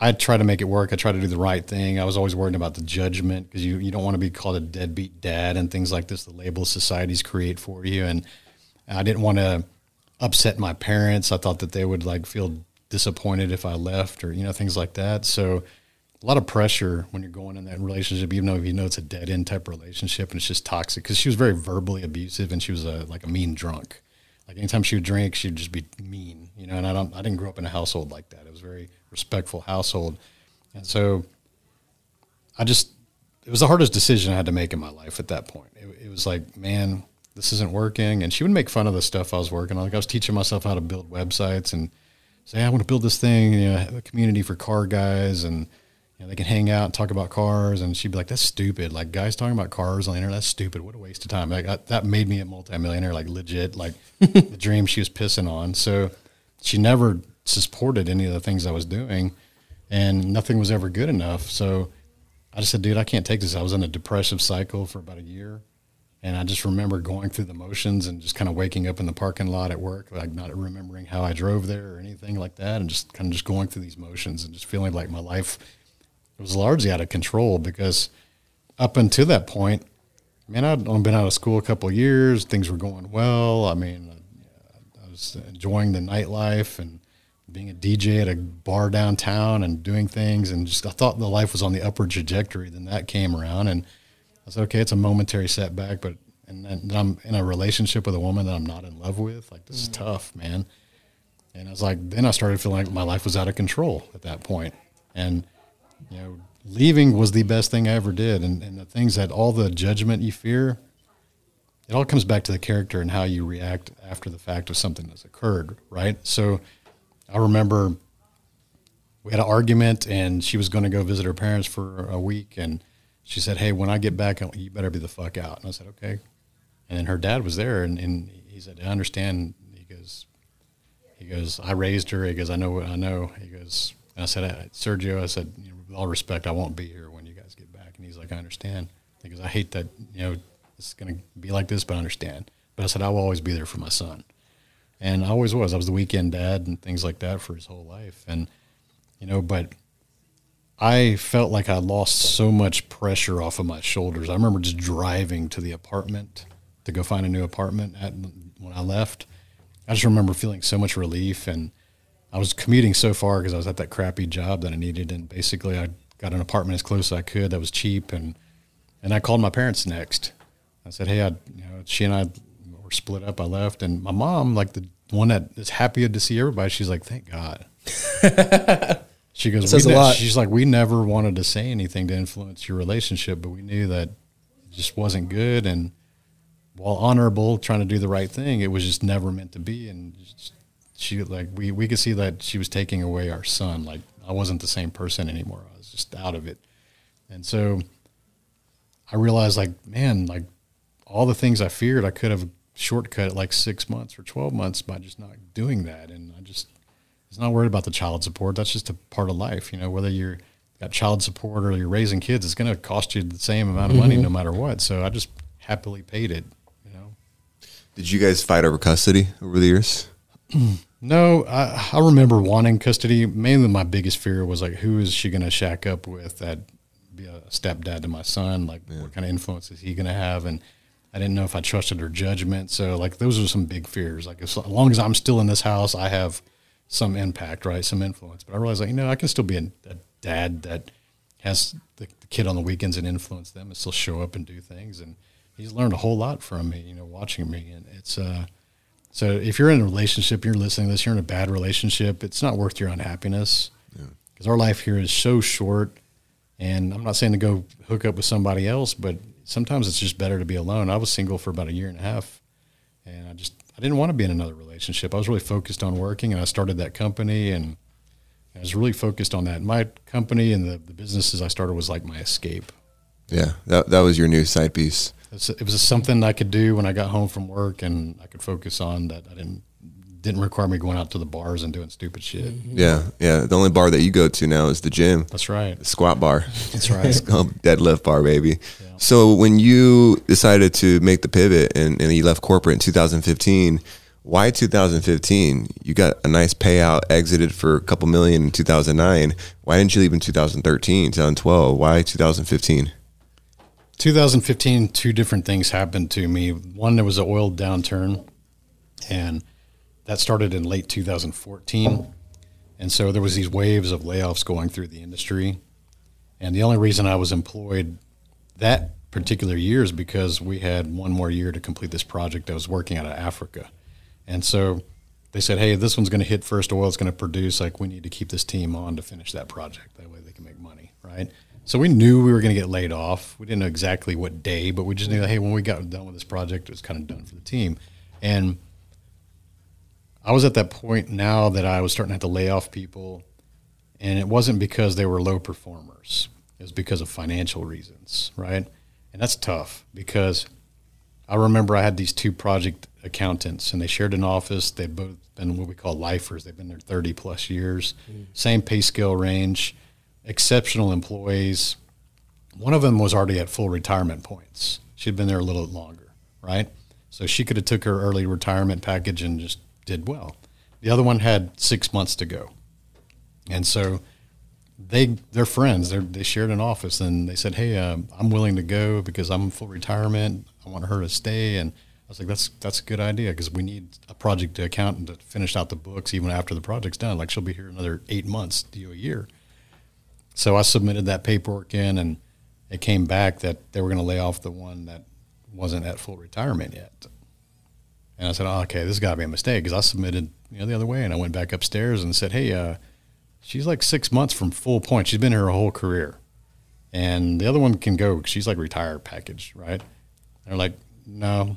I try to make it work. I try to do the right thing. I was always worried about the judgment because you, you don't want to be called a deadbeat dad and things like this, the label societies create for you. And I didn't want to upset my parents. I thought that they would like feel disappointed if I left or, you know, things like that. So a lot of pressure when you're going in that relationship, even though you know it's a dead end type relationship and it's just toxic because she was very verbally abusive and she was a, like a mean drunk. Like anytime she would drink, she'd just be mean, you know. And I don't, I didn't grow up in a household like that. It was very respectful household, and so I just, it was the hardest decision I had to make in my life at that point. It, it was like, man, this isn't working. And she would make fun of the stuff I was working on. Like I was teaching myself how to build websites and say, I want to build this thing, you know, a community for car guys and. You know, they can hang out and talk about cars, and she'd be like, "That's stupid! Like guys talking about cars on the internet, that's stupid. What a waste of time!" Like I, that made me a multimillionaire, like legit, like the dream she was pissing on. So she never supported any of the things I was doing, and nothing was ever good enough. So I just said, dude, I can't take this. I was in a depressive cycle for about a year, And I just remember going through the motions and just kind of waking up in the parking lot at work, like not remembering how I drove there or anything like that, and just kind of just going through these motions and just feeling like my life was largely out of control because up until that point, man, I'd only been out of school a couple years. Things were going well. I mean, I was enjoying the nightlife and being a DJ at a bar downtown and doing things. And just, I thought the life was on the upward trajectory. Then that came around and I said, okay, it's a momentary setback, but, and then I'm in a relationship with a woman that I'm not in love with. Like, this mm. is tough, man. And I was like, then I started feeling like my life was out of control at that point. And, you know, leaving was the best thing I ever did. And, and the things that all the judgment you fear, it all comes back to the character and how you react after the fact of something that's occurred, right? So I remember we had an argument and she was going to go visit her parents for a week. And she said, Hey, when I get back, you better be the fuck out. And I said, Okay. And then her dad was there and, and he said, I understand. He goes, he goes, I raised her. He goes, I know what I know. He goes, I said, uh, Sergio, I said, you know, with all respect, I won't be here when you guys get back. And he's like, I understand. Because I hate that, you know, it's going to be like this, but I understand. But I said, I will always be there for my son. And I always was. I was the weekend dad and things like that for his whole life. And, you know, but I felt like I lost so much pressure off of my shoulders. I remember just driving to the apartment to go find a new apartment at, when I left. I just remember feeling so much relief and I was commuting so far because I was at that crappy job that I needed, and basically I got an apartment as close as I could that was cheap, and and I called my parents next. I said, hey, I, you know, she and I were split up. I left, and my mom, like the one that is happy to see everybody, she's like, thank God. she goes, says a lot. she's like, we never wanted to say anything to influence your relationship, but we knew that it just wasn't good, and while honorable, trying to do the right thing, it was just never meant to be, and just, she like we we could see that she was taking away our son. Like I wasn't the same person anymore. I was just out of it, and so I realized like man, like all the things I feared, I could have shortcut like six months or twelve months by just not doing that. And I just it's not worried about the child support. That's just a part of life, you know. Whether you're got child support or you're raising kids, it's going to cost you the same amount of money mm-hmm. no matter what. So I just happily paid it. You know. Did you guys fight over custody over the years? no, I, I remember wanting custody. Mainly, my biggest fear was like, who is she going to shack up with that be a stepdad to my son? Like, yeah. what kind of influence is he going to have? And I didn't know if I trusted her judgment. So, like, those are some big fears. Like, as long as I'm still in this house, I have some impact, right? Some influence. But I realized, like, you know, I can still be a, a dad that has the, the, kid on the weekends and influence them and still show up and do things. And he's learned a whole lot from me, you know, watching me. And it's, uh, so if you're in a relationship, you're listening to this, you're in a bad relationship, it's not worth your unhappiness because yeah. our life here is so short. And I'm not saying to go hook up with somebody else, but sometimes it's just better to be alone. I was single for about a year and a half, and I just I didn't want to be in another relationship. I was really focused on working, and I started that company, and I was really focused on that. My company and the, the businesses I started was like my escape. Yeah, that that was your new side piece it was something I could do when I got home from work, and I could focus on that. I didn't didn't require me going out to the bars and doing stupid shit. Mm-hmm. Yeah, yeah. The only bar that you go to now is the gym. That's right. The squat bar. That's right. it's called deadlift bar, baby. Yeah. So when you decided to make the pivot and, and you left corporate in 2015, why 2015? You got a nice payout, exited for a couple million in 2009. Why didn't you leave in 2013, 2012? Why 2015? 2015, two different things happened to me. One, there was an oil downturn, and that started in late 2014. And so there was these waves of layoffs going through the industry. And the only reason I was employed that particular year is because we had one more year to complete this project I was working out of Africa. And so they said, hey, this one's going to hit first oil. It's going to produce. Like, we need to keep this team on to finish that project. That way they can make money, right? So we knew we were going to get laid off. We didn't know exactly what day, but we just knew hey, when we got done with this project, it was kind of done for the team. And I was at that point now that I was starting to have to lay off people, and it wasn't because they were low performers. It was because of financial reasons, right? And that's tough because I remember I had these two project accountants, and they shared an office. They'd both been what we call lifers. They've been there thirty plus years, mm. same pay scale range exceptional employees. One of them was already at full retirement points. She'd been there a little longer. right? So she could have took her early retirement package and just did well. The other one had six months to go, and so they they're friends. They they shared an office, and they said, "Hey, um, I'm willing to go because I'm full retirement. I want her to stay." And I was like, "That's that's a good idea because we need a project accountant to finish out the books even after the project's done. Like she'll be here another eight months to a year." So I submitted that paperwork in, and it came back that they were going to lay off the one that wasn't at full retirement yet. And I said, oh, okay, this has got to be a mistake because I submitted you know the other way, and I went back upstairs and said, hey, uh, she's like six months from full point. She's been here her whole career, and the other one can go. She's like retired package, right? They're like, no,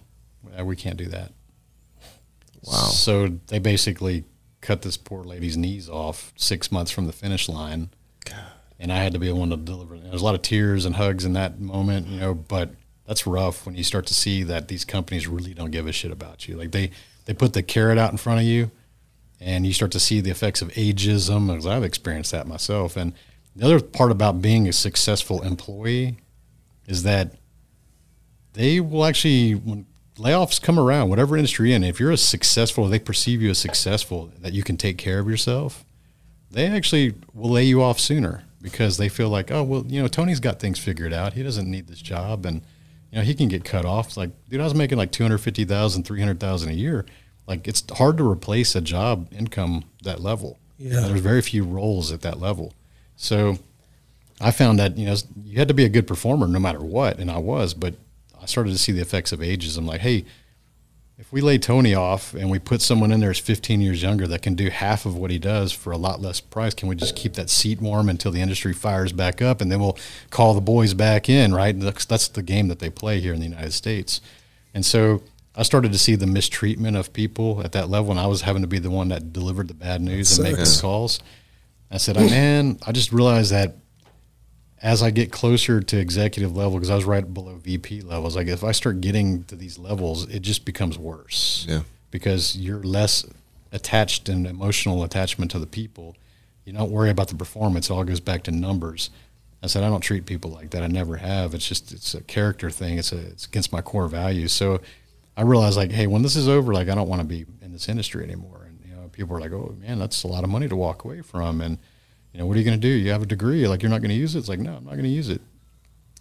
uh, we can't do that. Wow. So they basically cut this poor lady's knees off six months from the finish line. And I had to be the one to deliver. There's a lot of tears and hugs in that moment, you know, but that's rough when you start to see that these companies really don't give a shit about you. Like they, they put the carrot out in front of you and you start to see the effects of ageism because I've experienced that myself. And the other part about being a successful employee is that they will actually when layoffs come around, whatever industry you're in, if you're a successful, they perceive you as successful, that you can take care of yourself, they actually will lay you off sooner because they feel like, oh well, you know, Tony's got things figured out. He doesn't need this job, and you know, he can get cut off. It's like, dude, I was making like 250,000, 300,000 a year. Like it's hard to replace a job income that level. Yeah. There's very few roles at that level. So I found that, you know, you had to be a good performer no matter what. And I was, but I started to see the effects of ages. I'm like, hey, if we lay Tony off and we put someone in there who's 15 years younger that can do half of what he does for a lot less price, can we just keep that seat warm until the industry fires back up and then we'll call the boys back in, right? That's, that's the game that they play here in the United States. And so I started to see the mistreatment of people at that level, and I was having to be the one that delivered the bad news and make those calls. I said, man, I just realized that as I get closer to executive level, because I was right below VP levels, like if I start getting to these levels, it just becomes worse. Yeah. Because you're less attached and emotional attachment to the people. You don't worry about the performance. It all goes back to numbers. I said, I don't treat people like that. I never have. It's just, it's a character thing. It's a, it's against my core values. So I realized like, hey, when this is over, like I don't want to be in this industry anymore. And, you know, people are like, oh man, that's a lot of money to walk away from. And, you know, what are you going to do? You have a degree, like you're not going to use it. It's like, no, I'm not going to use it.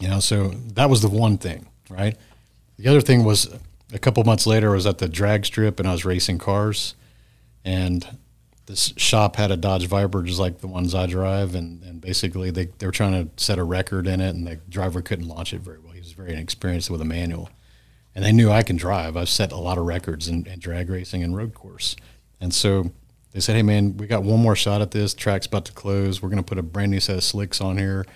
You know, so that was the one thing, right? The other thing was a couple months later, I was at the drag strip and I was racing cars, and this shop had a Dodge Viper just like the ones I drive, and, and basically they, they were trying to set a record in it, and the driver couldn't launch it very well. He was very inexperienced with a manual, and they knew I can drive. I've set a lot of records in, in drag racing and road course, and so they said, "Hey man, we got one more shot at this. Track's about to close. We're going to put a brand new set of slicks on here."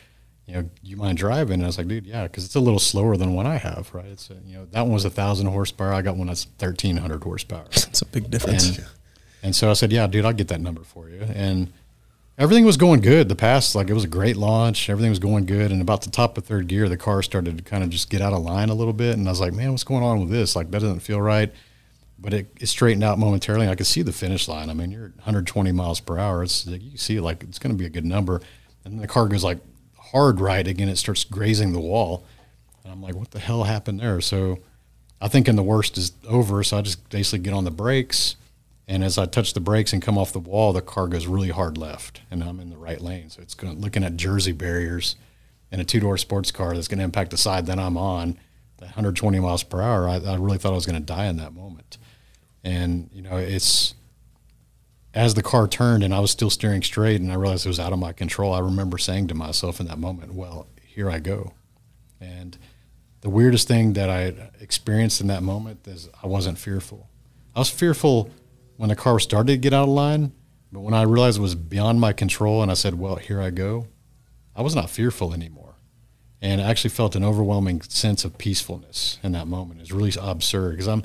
you know, you mind driving? And I was like, dude, yeah, because it's a little slower than what I have, right? It's a, you know, that one was a thousand horsepower. I got one that's thirteen hundred horsepower. It's a big difference. And, and so I said, yeah, dude, I'll get that number for you. And everything was going good. The past, like, it was a great launch. Everything was going good. And about the top of third gear, the car started to kind of just get out of line a little bit. And I was like, man, what's going on with this? Like, that doesn't feel right. But it, it straightened out momentarily. I could see the finish line. I mean, you're 120 miles per hour. It's you see, like, it's going to be a good number. And the car goes like hard right again. It starts grazing the wall. And I'm like, what the hell happened there? So I thinking the worst is over. So I just basically get on the brakes. And as I touch the brakes and come off the wall, the car goes really hard left, and I'm in the right lane. So it's going looking at Jersey barriers and a two door sports car that's going to impact the side that I'm on. The 120 miles per hour, I, I really thought I was going to die in that moment. And you know, it's as the car turned and I was still steering straight and I realized it was out of my control, I remember saying to myself in that moment, well, here I go. And the weirdest thing that I experienced in that moment is I wasn't fearful. I was fearful when the car started to get out of line, but when I realized it was beyond my control and I said, well, here I go, I was not fearful anymore. And I actually felt an overwhelming sense of peacefulness in that moment. It's really absurd because I'm,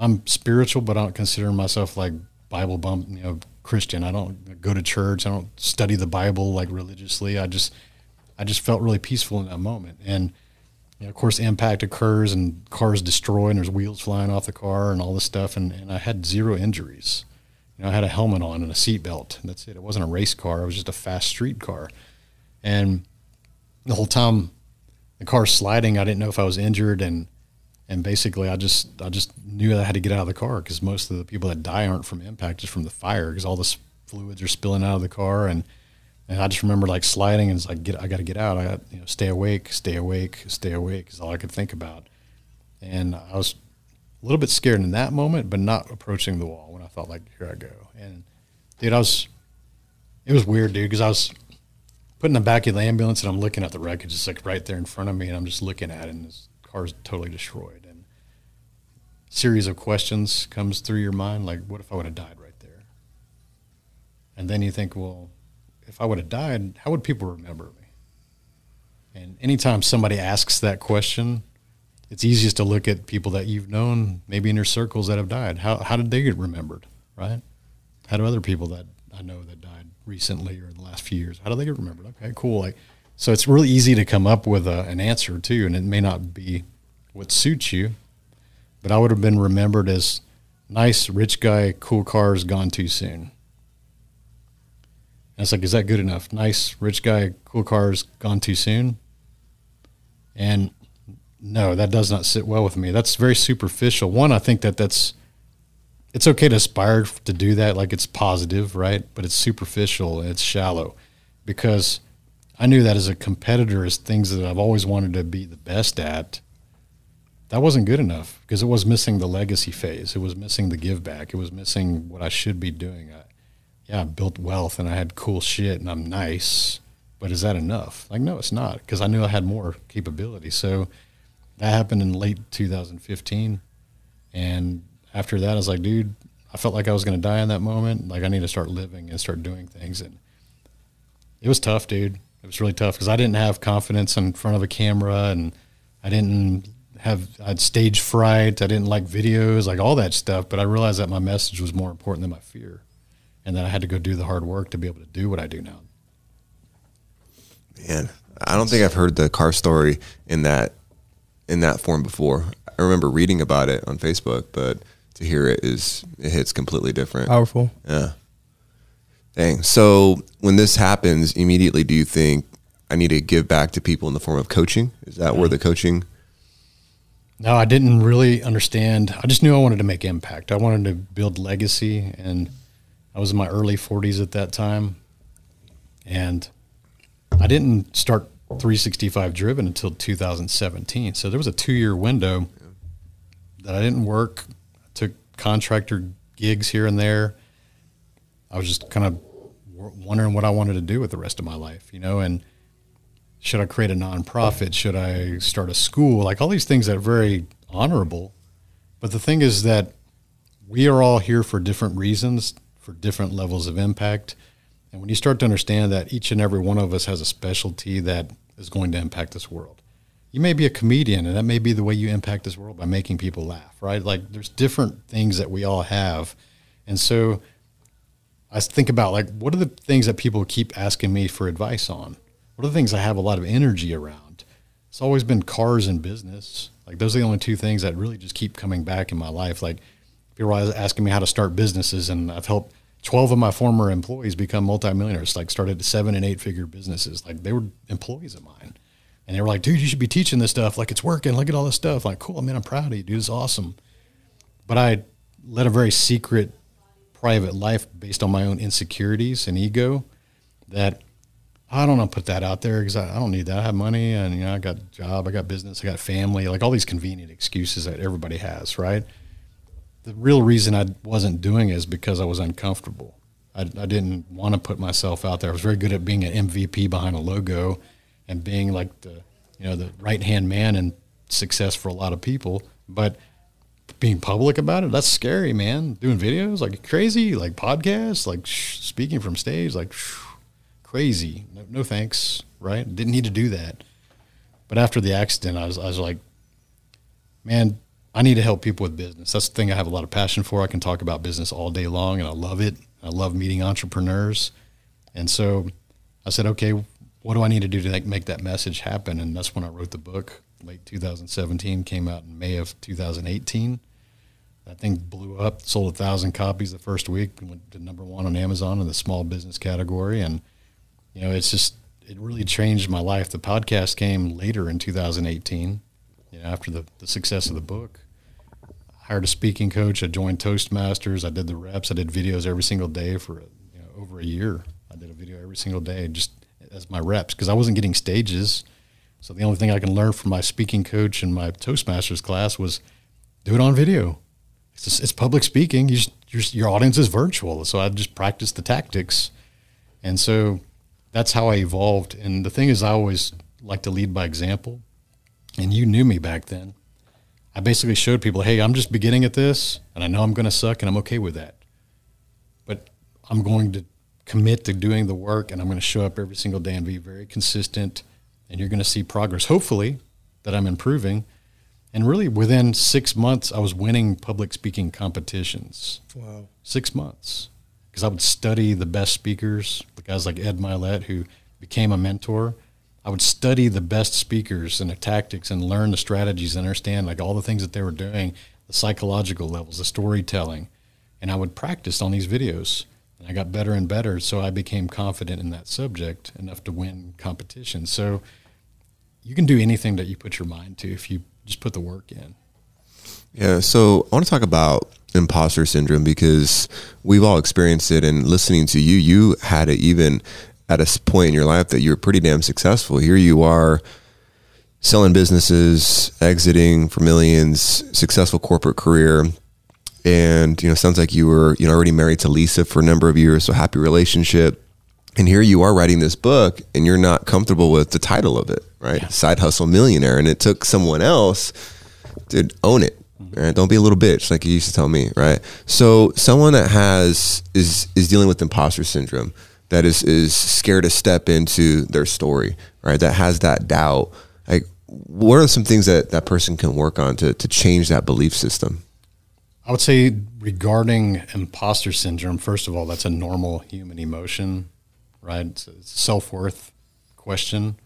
I'm spiritual, but I don't consider myself like Bible bump, you know, Christian. I don't go to church. I don't study the Bible like religiously. I just, I just felt really peaceful in that moment. And you know, of course, impact occurs and cars destroy and there's wheels flying off the car and all this stuff. And, and I had zero injuries. You know, I had a helmet on and a seatbelt. That's it. It wasn't a race car. It was just a fast street car. And the whole time the car's sliding, I didn't know if I was injured. And And basically, I just I just knew I had to get out of the car because most of the people that die aren't from impact, just from the fire because all the fluids are spilling out of the car. And, and I just remember like sliding and it's like, get, I got to get out. I got, you know, stay awake, stay awake, stay awake is all I could think about. And I was a little bit scared in that moment, but not approaching the wall when I thought like, here I go. And dude, I was, it was weird, dude, because I was putting the back of the ambulance and I'm looking at the wreckage. It's like right there in front of me, and I'm just looking at it, and this car's totally destroyed. Series of questions comes through your mind, like, what if I would have died right there? And then you think, well, if I would have died, how would people remember me? And anytime somebody asks that question, it's easiest to look at people that you've known, maybe in your circles that have died. How how did they get remembered, right? How do other people that I know that died recently or in the last few years, how do they get remembered? Okay, cool. Like, so it's really easy to come up with a, an answer too, and it may not be what suits you, but I would have been remembered as nice, rich guy, cool cars, gone too soon. And it's like, is that good enough? Nice, rich guy, cool cars, gone too soon. And no, that does not sit well with me. That's very superficial. One, I think that that's it's okay to aspire to do that, like it's positive, right? But it's superficial, it's shallow, because I knew that as a competitor, as things that I've always wanted to be the best at, that wasn't good enough because it was missing the legacy phase. It was missing the give back. It was missing what I should be doing. I, yeah, I built wealth and I had cool shit and I'm nice, but is that enough? Like, no, it's not because I knew I had more capability. So that happened in late 2015. And after that, I was like, dude, I felt like I was going to die in that moment. Like, I need to start living and start doing things. And it was tough, dude. It was really tough because I didn't have confidence in front of a camera and I didn't have, I had stage fright. I didn't like videos, like all that stuff. But I realized that my message was more important than my fear and that I had to go do the hard work to be able to do what I do now. Man, I don't think I've heard the car story in that in that form before. I remember reading about it on Facebook, but to hear it is it hits completely different. Powerful. Yeah. Dang. So when this happens, immediately do you think I need to give back to people in the form of coaching? Is that where the coaching? No, I didn't really understand. I just knew I wanted to make impact. I wanted to build legacy, and I was in my early 40s at that time, and I didn't start 365 driven until 2017. So there was a two year window that I didn't work. I took contractor gigs here and there. I was just kind of wondering what I wanted to do with the rest of my life, you know, and should I create a nonprofit? Should I start a school? Like all these things that are very honorable. But the thing is that we are all here for different reasons, for different levels of impact. And when you start to understand that each and every one of us has a specialty that is going to impact this world. You may be a comedian, and that may be the way you impact this world by making people laugh, right? Like there's different things that we all have. And so I think about like what are the things that people keep asking me for advice on? What are the things I have a lot of energy around? It's always been cars and business. Like those are the only two things that really just keep coming back in my life. Like people are asking me how to start businesses, and I've helped 12 of my former employees become multimillionaires, like started seven and eight figure businesses. Like they were employees of mine. And they were like, dude, you should be teaching this stuff. Like it's working. Look at all this stuff. Like, cool. I mean, I'm proud of you, dude. It's awesome. But I led a very secret, private life based on my own insecurities and ego that I don't want to put that out there because I, I, don't need that. I have money and, you know, I got a job, I got business, I got family, like all these convenient excuses that everybody has, right? the real reason I wasn't doing it is because I was uncomfortable. I, I didn't want to put myself out there. I was very good at being an MVP behind a logo and being like the you know the right hand man and success for a lot of people. But being public about it, that's scary, man. Doing videos like crazy, like podcasts, like sh- speaking from stage, like sh- crazy. No, no, thanks, right? Didn't need to do that. But after the accident, I was I was like, man, I need to help people with business. That's the thing I have a lot of passion for. I can talk about business all day long, and I love it. I love meeting entrepreneurs, and so I said, okay, what do I need to do to make that message happen? And that's when I wrote the book. Late 2017 came out in May of 2018. That thing blew up, sold a thousand copies the first week, went to number one on Amazon in the small business category, and you know, it's just it really changed my life. The podcast came later in 2018 you know, after the, the success of the book. I hired a speaking coach. I joined Toastmasters. I did the reps. I did videos every single day for you know, over a year. I did a video every single day just as my reps because I wasn't getting stages. So the only thing I can learn from my speaking coach and my Toastmasters class was do it on video. It's, just, it's public speaking. You just, your, your audience is virtual. So I just practiced the tactics. And so that's how I evolved. And the thing is, I always like to lead by example. And you knew me back then. I basically showed people, hey, I'm just beginning at this, and I know I'm going to suck, and I'm okay with that. But I'm going to commit to doing the work, and I'm going to show up every single day and be very consistent. And you're going to see progress, hopefully, that I'm improving. And really, within six months, I was winning public speaking competitions. Wow. Six months. Because I would study the best speakers, the guys like Ed Mylett, who became a mentor. I would study the best speakers and the tactics and learn the strategies and understand like all the things that they were doing, the psychological levels, the storytelling. And I would practice on these videos. And I got better and better. So I became confident in that subject enough to win competitions. So you can do anything that you put your mind to if you just put the work in. Yeah. So I want to talk about imposter syndrome because we've all experienced it. And listening to you, you had it even at a point in your life that you were pretty damn successful. Here you are selling businesses, exiting for millions, successful corporate career. And, you know, sounds like you were, you know, already married to Lisa for a number of years, so happy relationship. And here you are writing this book and you're not comfortable with the title of it, right? Yeah. Side hustle millionaire. And it took someone else to own it. Right? Don't be a little bitch like you used to tell me, right? So someone that has is is dealing with imposter syndrome, that is is scared to step into their story, right? That has that doubt. Like, what are some things that that person can work on to to change that belief system? I would say regarding imposter syndrome, first of all, that's a normal human emotion, right? It's a self worth question.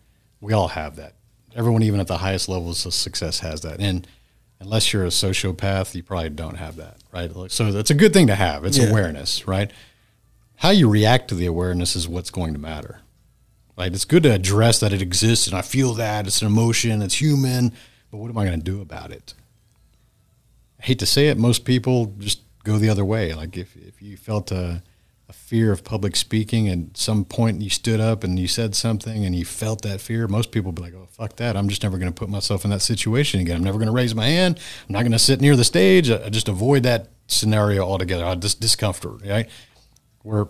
We all have that. Everyone, even at the highest levels of success, has that. And unless you're a sociopath, you probably don't have that, right? So that's a good thing to have. It's yeah. awareness, right? How you react to the awareness is what's going to matter. Right? It's good to address that it exists and I feel that it's an emotion, it's human, but what am I going to do about it? I hate to say it, most people just go the other way. Like if, if you felt a, a fear of public speaking at some point you stood up and you said something and you felt that fear, most people be like, oh, fuck that. I'm just never going to put myself in that situation again. I'm never going to raise my hand. I'm not going to sit near the stage. I, just avoid that scenario altogether. I just discomfort, right? where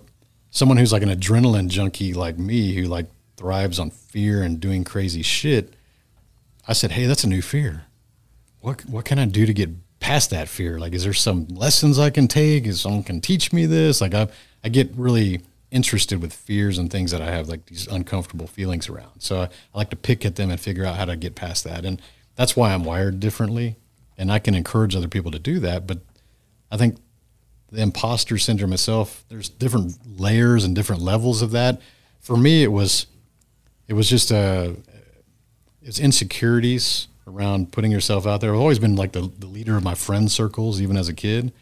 someone who's like an adrenaline junkie like me who like thrives on fear and doing crazy shit i said hey that's a new fear what what can i do to get past that fear like is there some lessons i can take is someone can teach me this like i i get really interested with fears and things that i have like these uncomfortable feelings around. So I, I like to pick at them and figure out how to get past that. And that's why i'm wired differently. And i can encourage other people to do that. But i think the imposter syndrome itself, there's different layers and different levels of that. For me, it was, it was just a, it's insecurities around putting yourself out there. I've always been like the, the leader of my friend circles, even as a kid,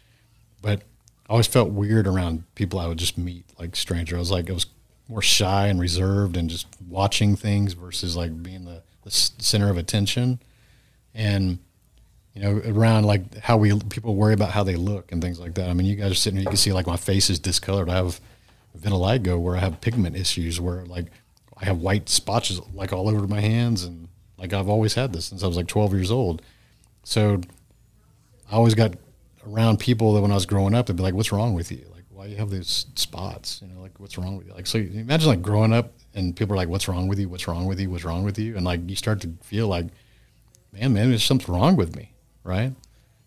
but I always felt weird around people I would just meet, like stranger. I was like, I was more shy and reserved and just watching things versus like being the, the center of attention. And you know, around like how we people worry about how they look and things like that. I mean, you guys are sitting here, you can see like my face is discolored. I have vitiligo where I have pigment issues where like I have white spots like all over my hands and like I've always had this since I was like 12 years old. So I always got around people that when I was growing up, they'd be like, "What's wrong with you? Like, why you have these spots? You know, like what's wrong with you? Like, so you imagine like growing up and people are like, "What's wrong with you? What's wrong with you? What's wrong with you?" And like you start to feel like, "Man, man, there's something wrong with me." right?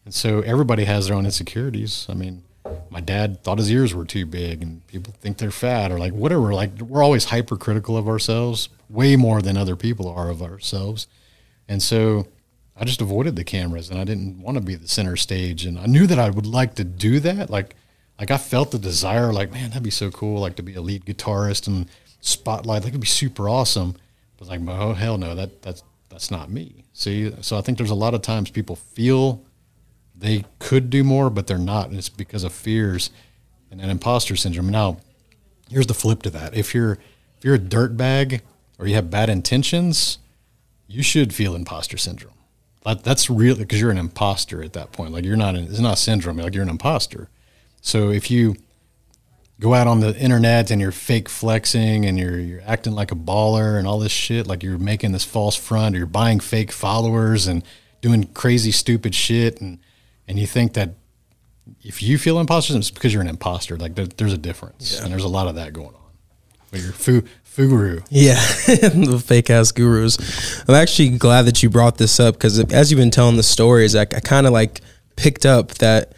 And so everybody has their own insecurities. I mean, my dad thought his ears were too big, and people think they're fat or like whatever. Like we're always hypercritical of ourselves, way more than other people are of ourselves. And so I just avoided the cameras, and I didn't want to be the center stage. And I knew that I would like to do that. Like, like I felt the desire, like man, that'd be so cool, like to be a lead guitarist and spotlight. That could be super awesome. But like, oh hell no, that that's that's not me. See, so I think there's a lot of times people feel they could do more, but they're not, and it's because of fears and an imposter syndrome. Now, here's the flip to that: if you're if you're a dirtbag or you have bad intentions, you should feel imposter syndrome. But that's really because you're an imposter at that point. Like you're not. An, it's not a syndrome. Like you're an imposter. So if you go out on the internet and you're fake flexing and you're you're acting like a baller and all this shit, like you're making this false front, or you're buying fake followers and doing crazy stupid shit, and and you think that if you feel imposter, it's because you're an imposter. Like there, there's a difference, yeah. and there's a lot of that going on. But you're fu fuguru. Yeah, the fake ass gurus. I'm actually glad that you brought this up because as you've been telling the stories, I, I kind of like picked up that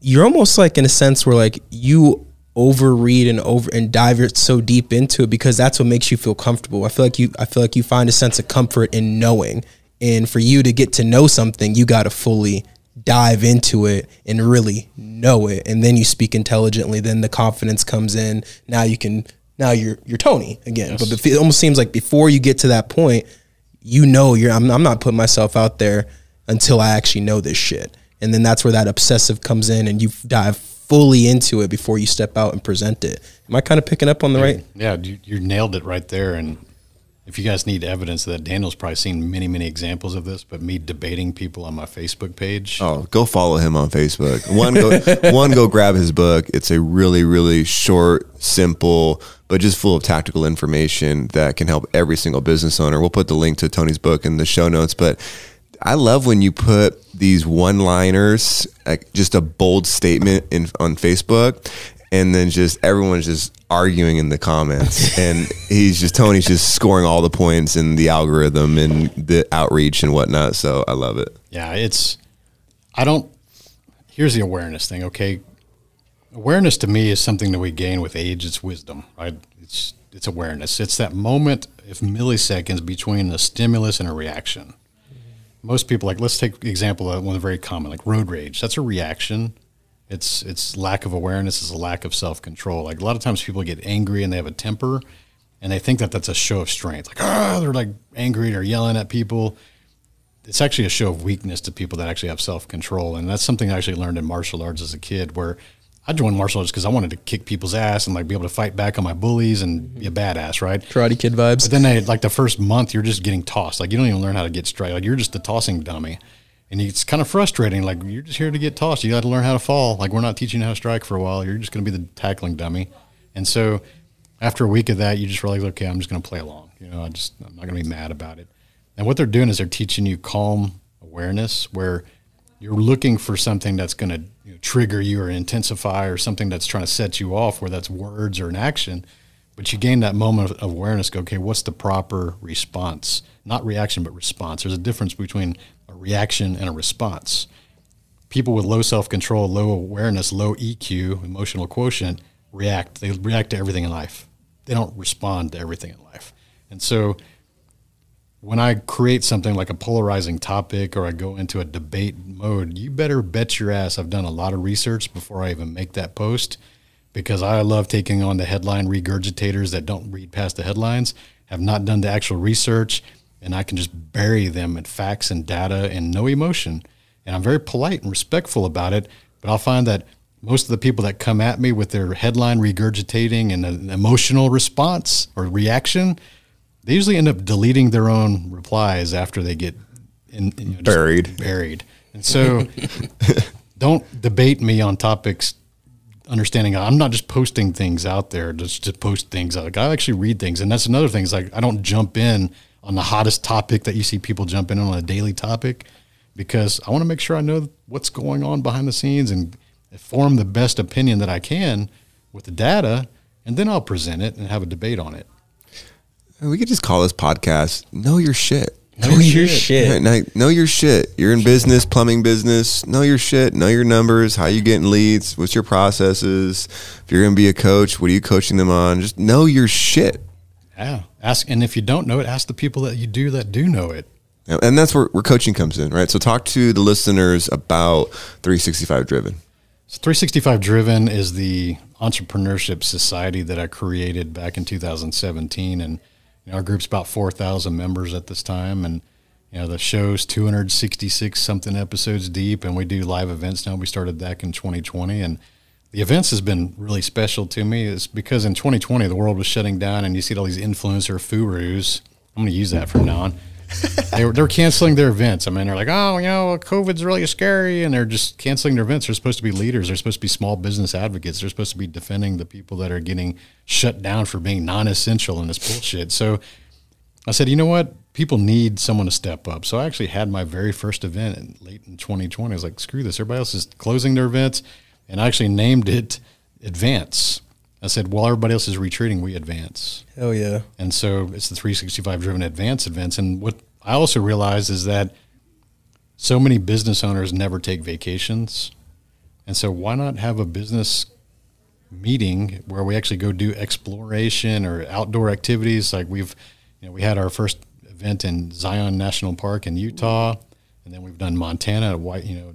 you're almost like in a sense where like you overread and over and dive so deep into it because that's what makes you feel comfortable. I feel like you I feel like you find a sense of comfort in knowing. And for you to get to know something, you got to fully dive into it and really know it and then you speak intelligently then the confidence comes in now you can now you're you're Tony again yes. but it almost seems like before you get to that point you know you're I'm, I'm not putting myself out there until I actually know this shit and then that's where that obsessive comes in and you dive fully into it before you step out and present it. Am I kind of picking up on the right? Yeah, you, you nailed it right there. And if you guys need evidence of that, Daniel's probably seen many, many examples of this. But me debating people on my Facebook page. Oh, go follow him on Facebook. One, go, one, go grab his book. It's a really, really short, simple, but just full of tactical information that can help every single business owner. We'll put the link to Tony's book in the show notes, but I love when you put these one liners, like just a bold statement in on Facebook, and then just everyone's just arguing in the comments, and he's just Tony's just scoring all the points in the algorithm and the outreach and whatnot. So I love it. Yeah, it's. I don't. Here's the awareness thing. Okay, awareness to me is something that we gain with age. It's wisdom, right? It's it's awareness. It's that moment of milliseconds between a stimulus and a reaction most people like let's take the example of one very common like road rage that's a reaction it's it's lack of awareness is a lack of self-control like a lot of times people get angry and they have a temper and they think that that's a show of strength like ah they're like angry or yelling at people it's actually a show of weakness to people that actually have self-control and that's something i actually learned in martial arts as a kid where I joined martial arts because I wanted to kick people's ass and like be able to fight back on my bullies and be a badass, right? Karate Kid vibes. But then they like the first month you're just getting tossed. Like you don't even learn how to get straight. Like you're just a tossing dummy. And it's kind of frustrating. Like you're just here to get tossed. You got to learn how to fall. Like we're not teaching how to strike for a while. You're just going to be the tackling dummy. And so after a week of that, you just realize, okay, I'm just going to play along. You know, I just I'm not going to be mad about it. And what they're doing is they're teaching you calm awareness, where you're looking for something that's going to you know, trigger you or intensify or something that's trying to set you off, where that's words or an action. But you gain that moment of awareness. Go, okay, what's the proper response? Not reaction, but response. There's a difference between reaction and a response. People with low self control, low awareness, low EQ, emotional quotient, react. They react to everything in life. They don't respond to everything in life. And so when I create something like a polarizing topic or I go into a debate mode, you better bet your ass I've done a lot of research before I even make that post because I love taking on the headline regurgitators that don't read past the headlines, have not done the actual research, and I can just bury them in facts and data and no emotion. And I'm very polite and respectful about it, but I'll find that most of the people that come at me with their headline regurgitating and an emotional response or reaction – they usually end up deleting their own replies after they get in, you know, buried. Buried. And so don't debate me on topics understanding I'm not just posting things out there just to post things. Like I actually read things. And that's another thing is like I don't jump in on the hottest topic that you see people jump in on a daily topic because I want to make sure I know what's going on behind the scenes and form the best opinion that I can with the data and then I'll present it and have a debate on it. We could just call this podcast "Know Your Shit." Know, know your shit. shit. Right, know your shit. You're in business, plumbing business. Know your shit. Know your numbers. How you getting leads? What's your processes? If you're going to be a coach, what are you coaching them on? Just know your shit. Yeah. Ask, and if you don't know it, ask the people that you do that do know it. And that's where, where coaching comes in, right? So talk to the listeners about 365 Driven. So 365 Driven is the entrepreneurship society that I created back in 2017, and you know, our group's about 4,000 members at this time, and you know the show's 266 something episodes deep, and we do live events now. We started back in 2020, and the events has been really special to me. Is because in 2020 the world was shutting down, and you see all these influencer furus. I'm going to use that from now on. they were, they're canceling their events. I mean, they're like, oh, you know, COVID's really scary, and they're just canceling their events. They're supposed to be leaders. They're supposed to be small business advocates. They're supposed to be defending the people that are getting shut down for being non-essential in this bullshit. So I said, you know what? People need someone to step up. So I actually had my very first event in late in 2020. I was like, screw this. Everybody else is closing their events, and I actually named it Advance. I said, while everybody else is retreating, we advance. Hell yeah. And so it's the 365 driven advance events. And what I also realized is that so many business owners never take vacations. And so why not have a business meeting where we actually go do exploration or outdoor activities? Like we've, you know, we had our first event in Zion National Park in Utah, and then we've done Montana, white, you know,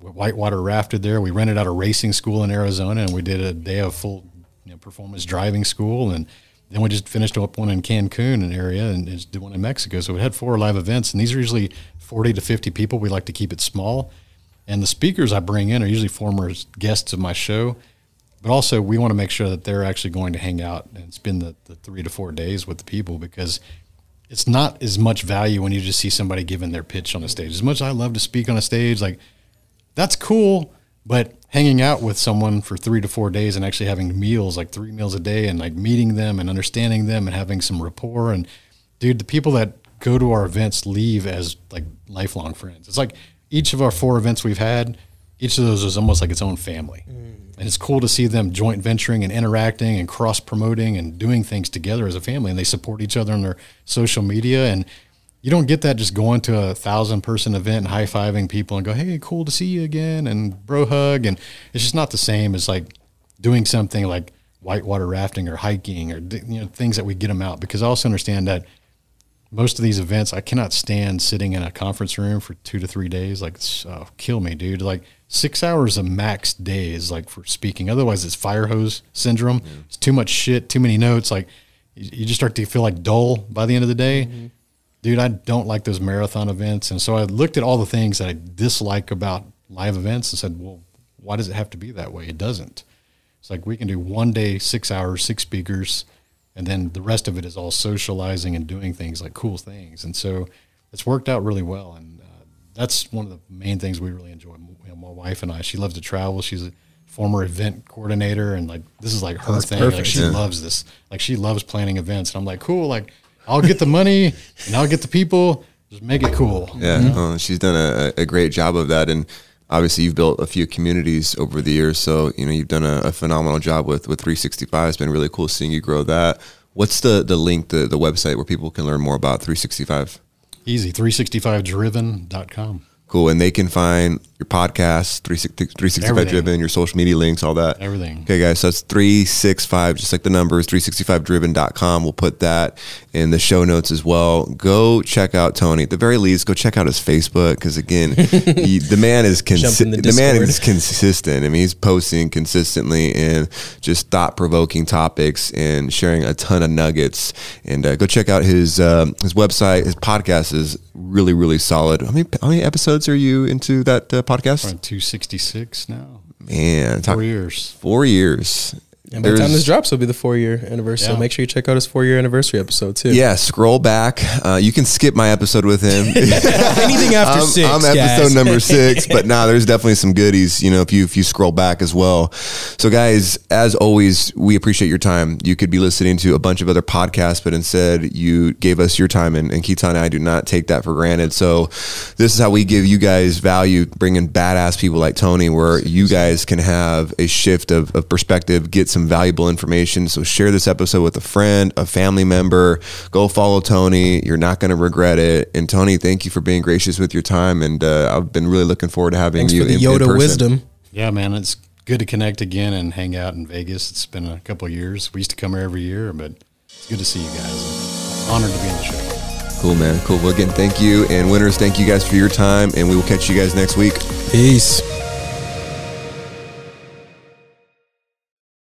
whitewater rafted there. We rented out a racing school in Arizona, and we did a day of full you know, performance driving school, and then we just finished up one in Cancun, an area, and did one in Mexico. So we had four live events, and these are usually forty to fifty people. We like to keep it small, and the speakers I bring in are usually former guests of my show, but also we want to make sure that they're actually going to hang out and spend the, the three to four days with the people because it's not as much value when you just see somebody giving their pitch on the stage. As much as I love to speak on a stage, like that's cool, but hanging out with someone for three to four days and actually having meals, like three meals a day, and like meeting them and understanding them and having some rapport. And dude, the people that go to our events leave as like lifelong friends. It's like each of our four events we've had, each of those is almost like its own family. Mm. And it's cool to see them joint venturing and interacting and cross promoting and doing things together as a family. And they support each other on their social media. And you don't get that just going to a thousand person event and high fiving people and go, hey, cool to see you again, and bro hug. And it's just not the same as like doing something like whitewater rafting or hiking or you know things that we get them out. Because I also understand that most of these events, I cannot stand sitting in a conference room for two to three days. Like, oh, kill me, dude. Like six hours of max days, like for speaking. Otherwise, it's fire hose syndrome. Yeah. It's too much shit, too many notes. Like, you, you, just start to feel like dull by the end of the day. Mm-hmm dude, I don't like those marathon events. And so I looked at all the things that I dislike about live events and said, well, why does it have to be that way? It doesn't. It's like we can do one day, six hours, six speakers, and then the rest of it is all socializing and doing things like cool things. And so it's worked out really well. And uh, that's one of the main things we really enjoy. You know, my wife and I, she loves to travel. She's a former event coordinator and like this is like her that's thing. Perfect, like she yeah. loves this. Like she loves planning events. And I'm like, cool, like I'll get the money and I'll get the people. Just make it cool. Yeah, uh, she's done a, a, great job of that, and obviously you've built a few communities over the years. So you know you've done a, a phenomenal job with with 365. It's been really cool seeing you grow that. What's the the link, the the website where people can learn more about 365? Easy, 365driven.com. Cool. And they can find your podcast, 365 Everything. Driven, your social media links, all that. Everything. Okay, guys. So that's 365, just like the numbers, 365driven.com. We'll put that in the show notes as well. Go check out Tony. At the very least, go check out his Facebook because, again, he, the man is consi- the, the man is consistent. I mean, he's posting consistently and just thought provoking topics and sharing a ton of nuggets. And uh, go check out his uh, his website. His podcast is really, really solid. How many, how many episodes are you into that uh, podcast? 266 now. Man, four years. Four years. And by the time this drops, will be the four year anniversary. Yeah. So make sure you check out his four year anniversary episode too. Yeah, scroll back. Uh, you can skip my episode with him. Anything after I'm, six. I'm episode number six, but now nah, there's definitely some goodies. You know, if you if you scroll back as well. So guys, as always, we appreciate your time. You could be listening to a bunch of other podcasts, but instead you gave us your time, and, and Keaton and I do not take that for granted. So this is how we give you guys value, bringing badass people like Tony, where you guys can have a shift of, of perspective, get some some valuable information. So share this episode with a friend, a family member. Go follow Tony. You're not going to regret it. And Tony, thank you for being gracious with your time. And uh, I've been really looking forward to having Thanks you. For the in, Yoda in wisdom. Yeah, man, it's good to connect again and hang out in Vegas. It's been a couple years. We used to come here every year, but it's good to see you guys. Honored to be on the show. Cool, man. Cool. Well, again, thank you. And winners, thank you guys for your time. And we will catch you guys next week. Peace.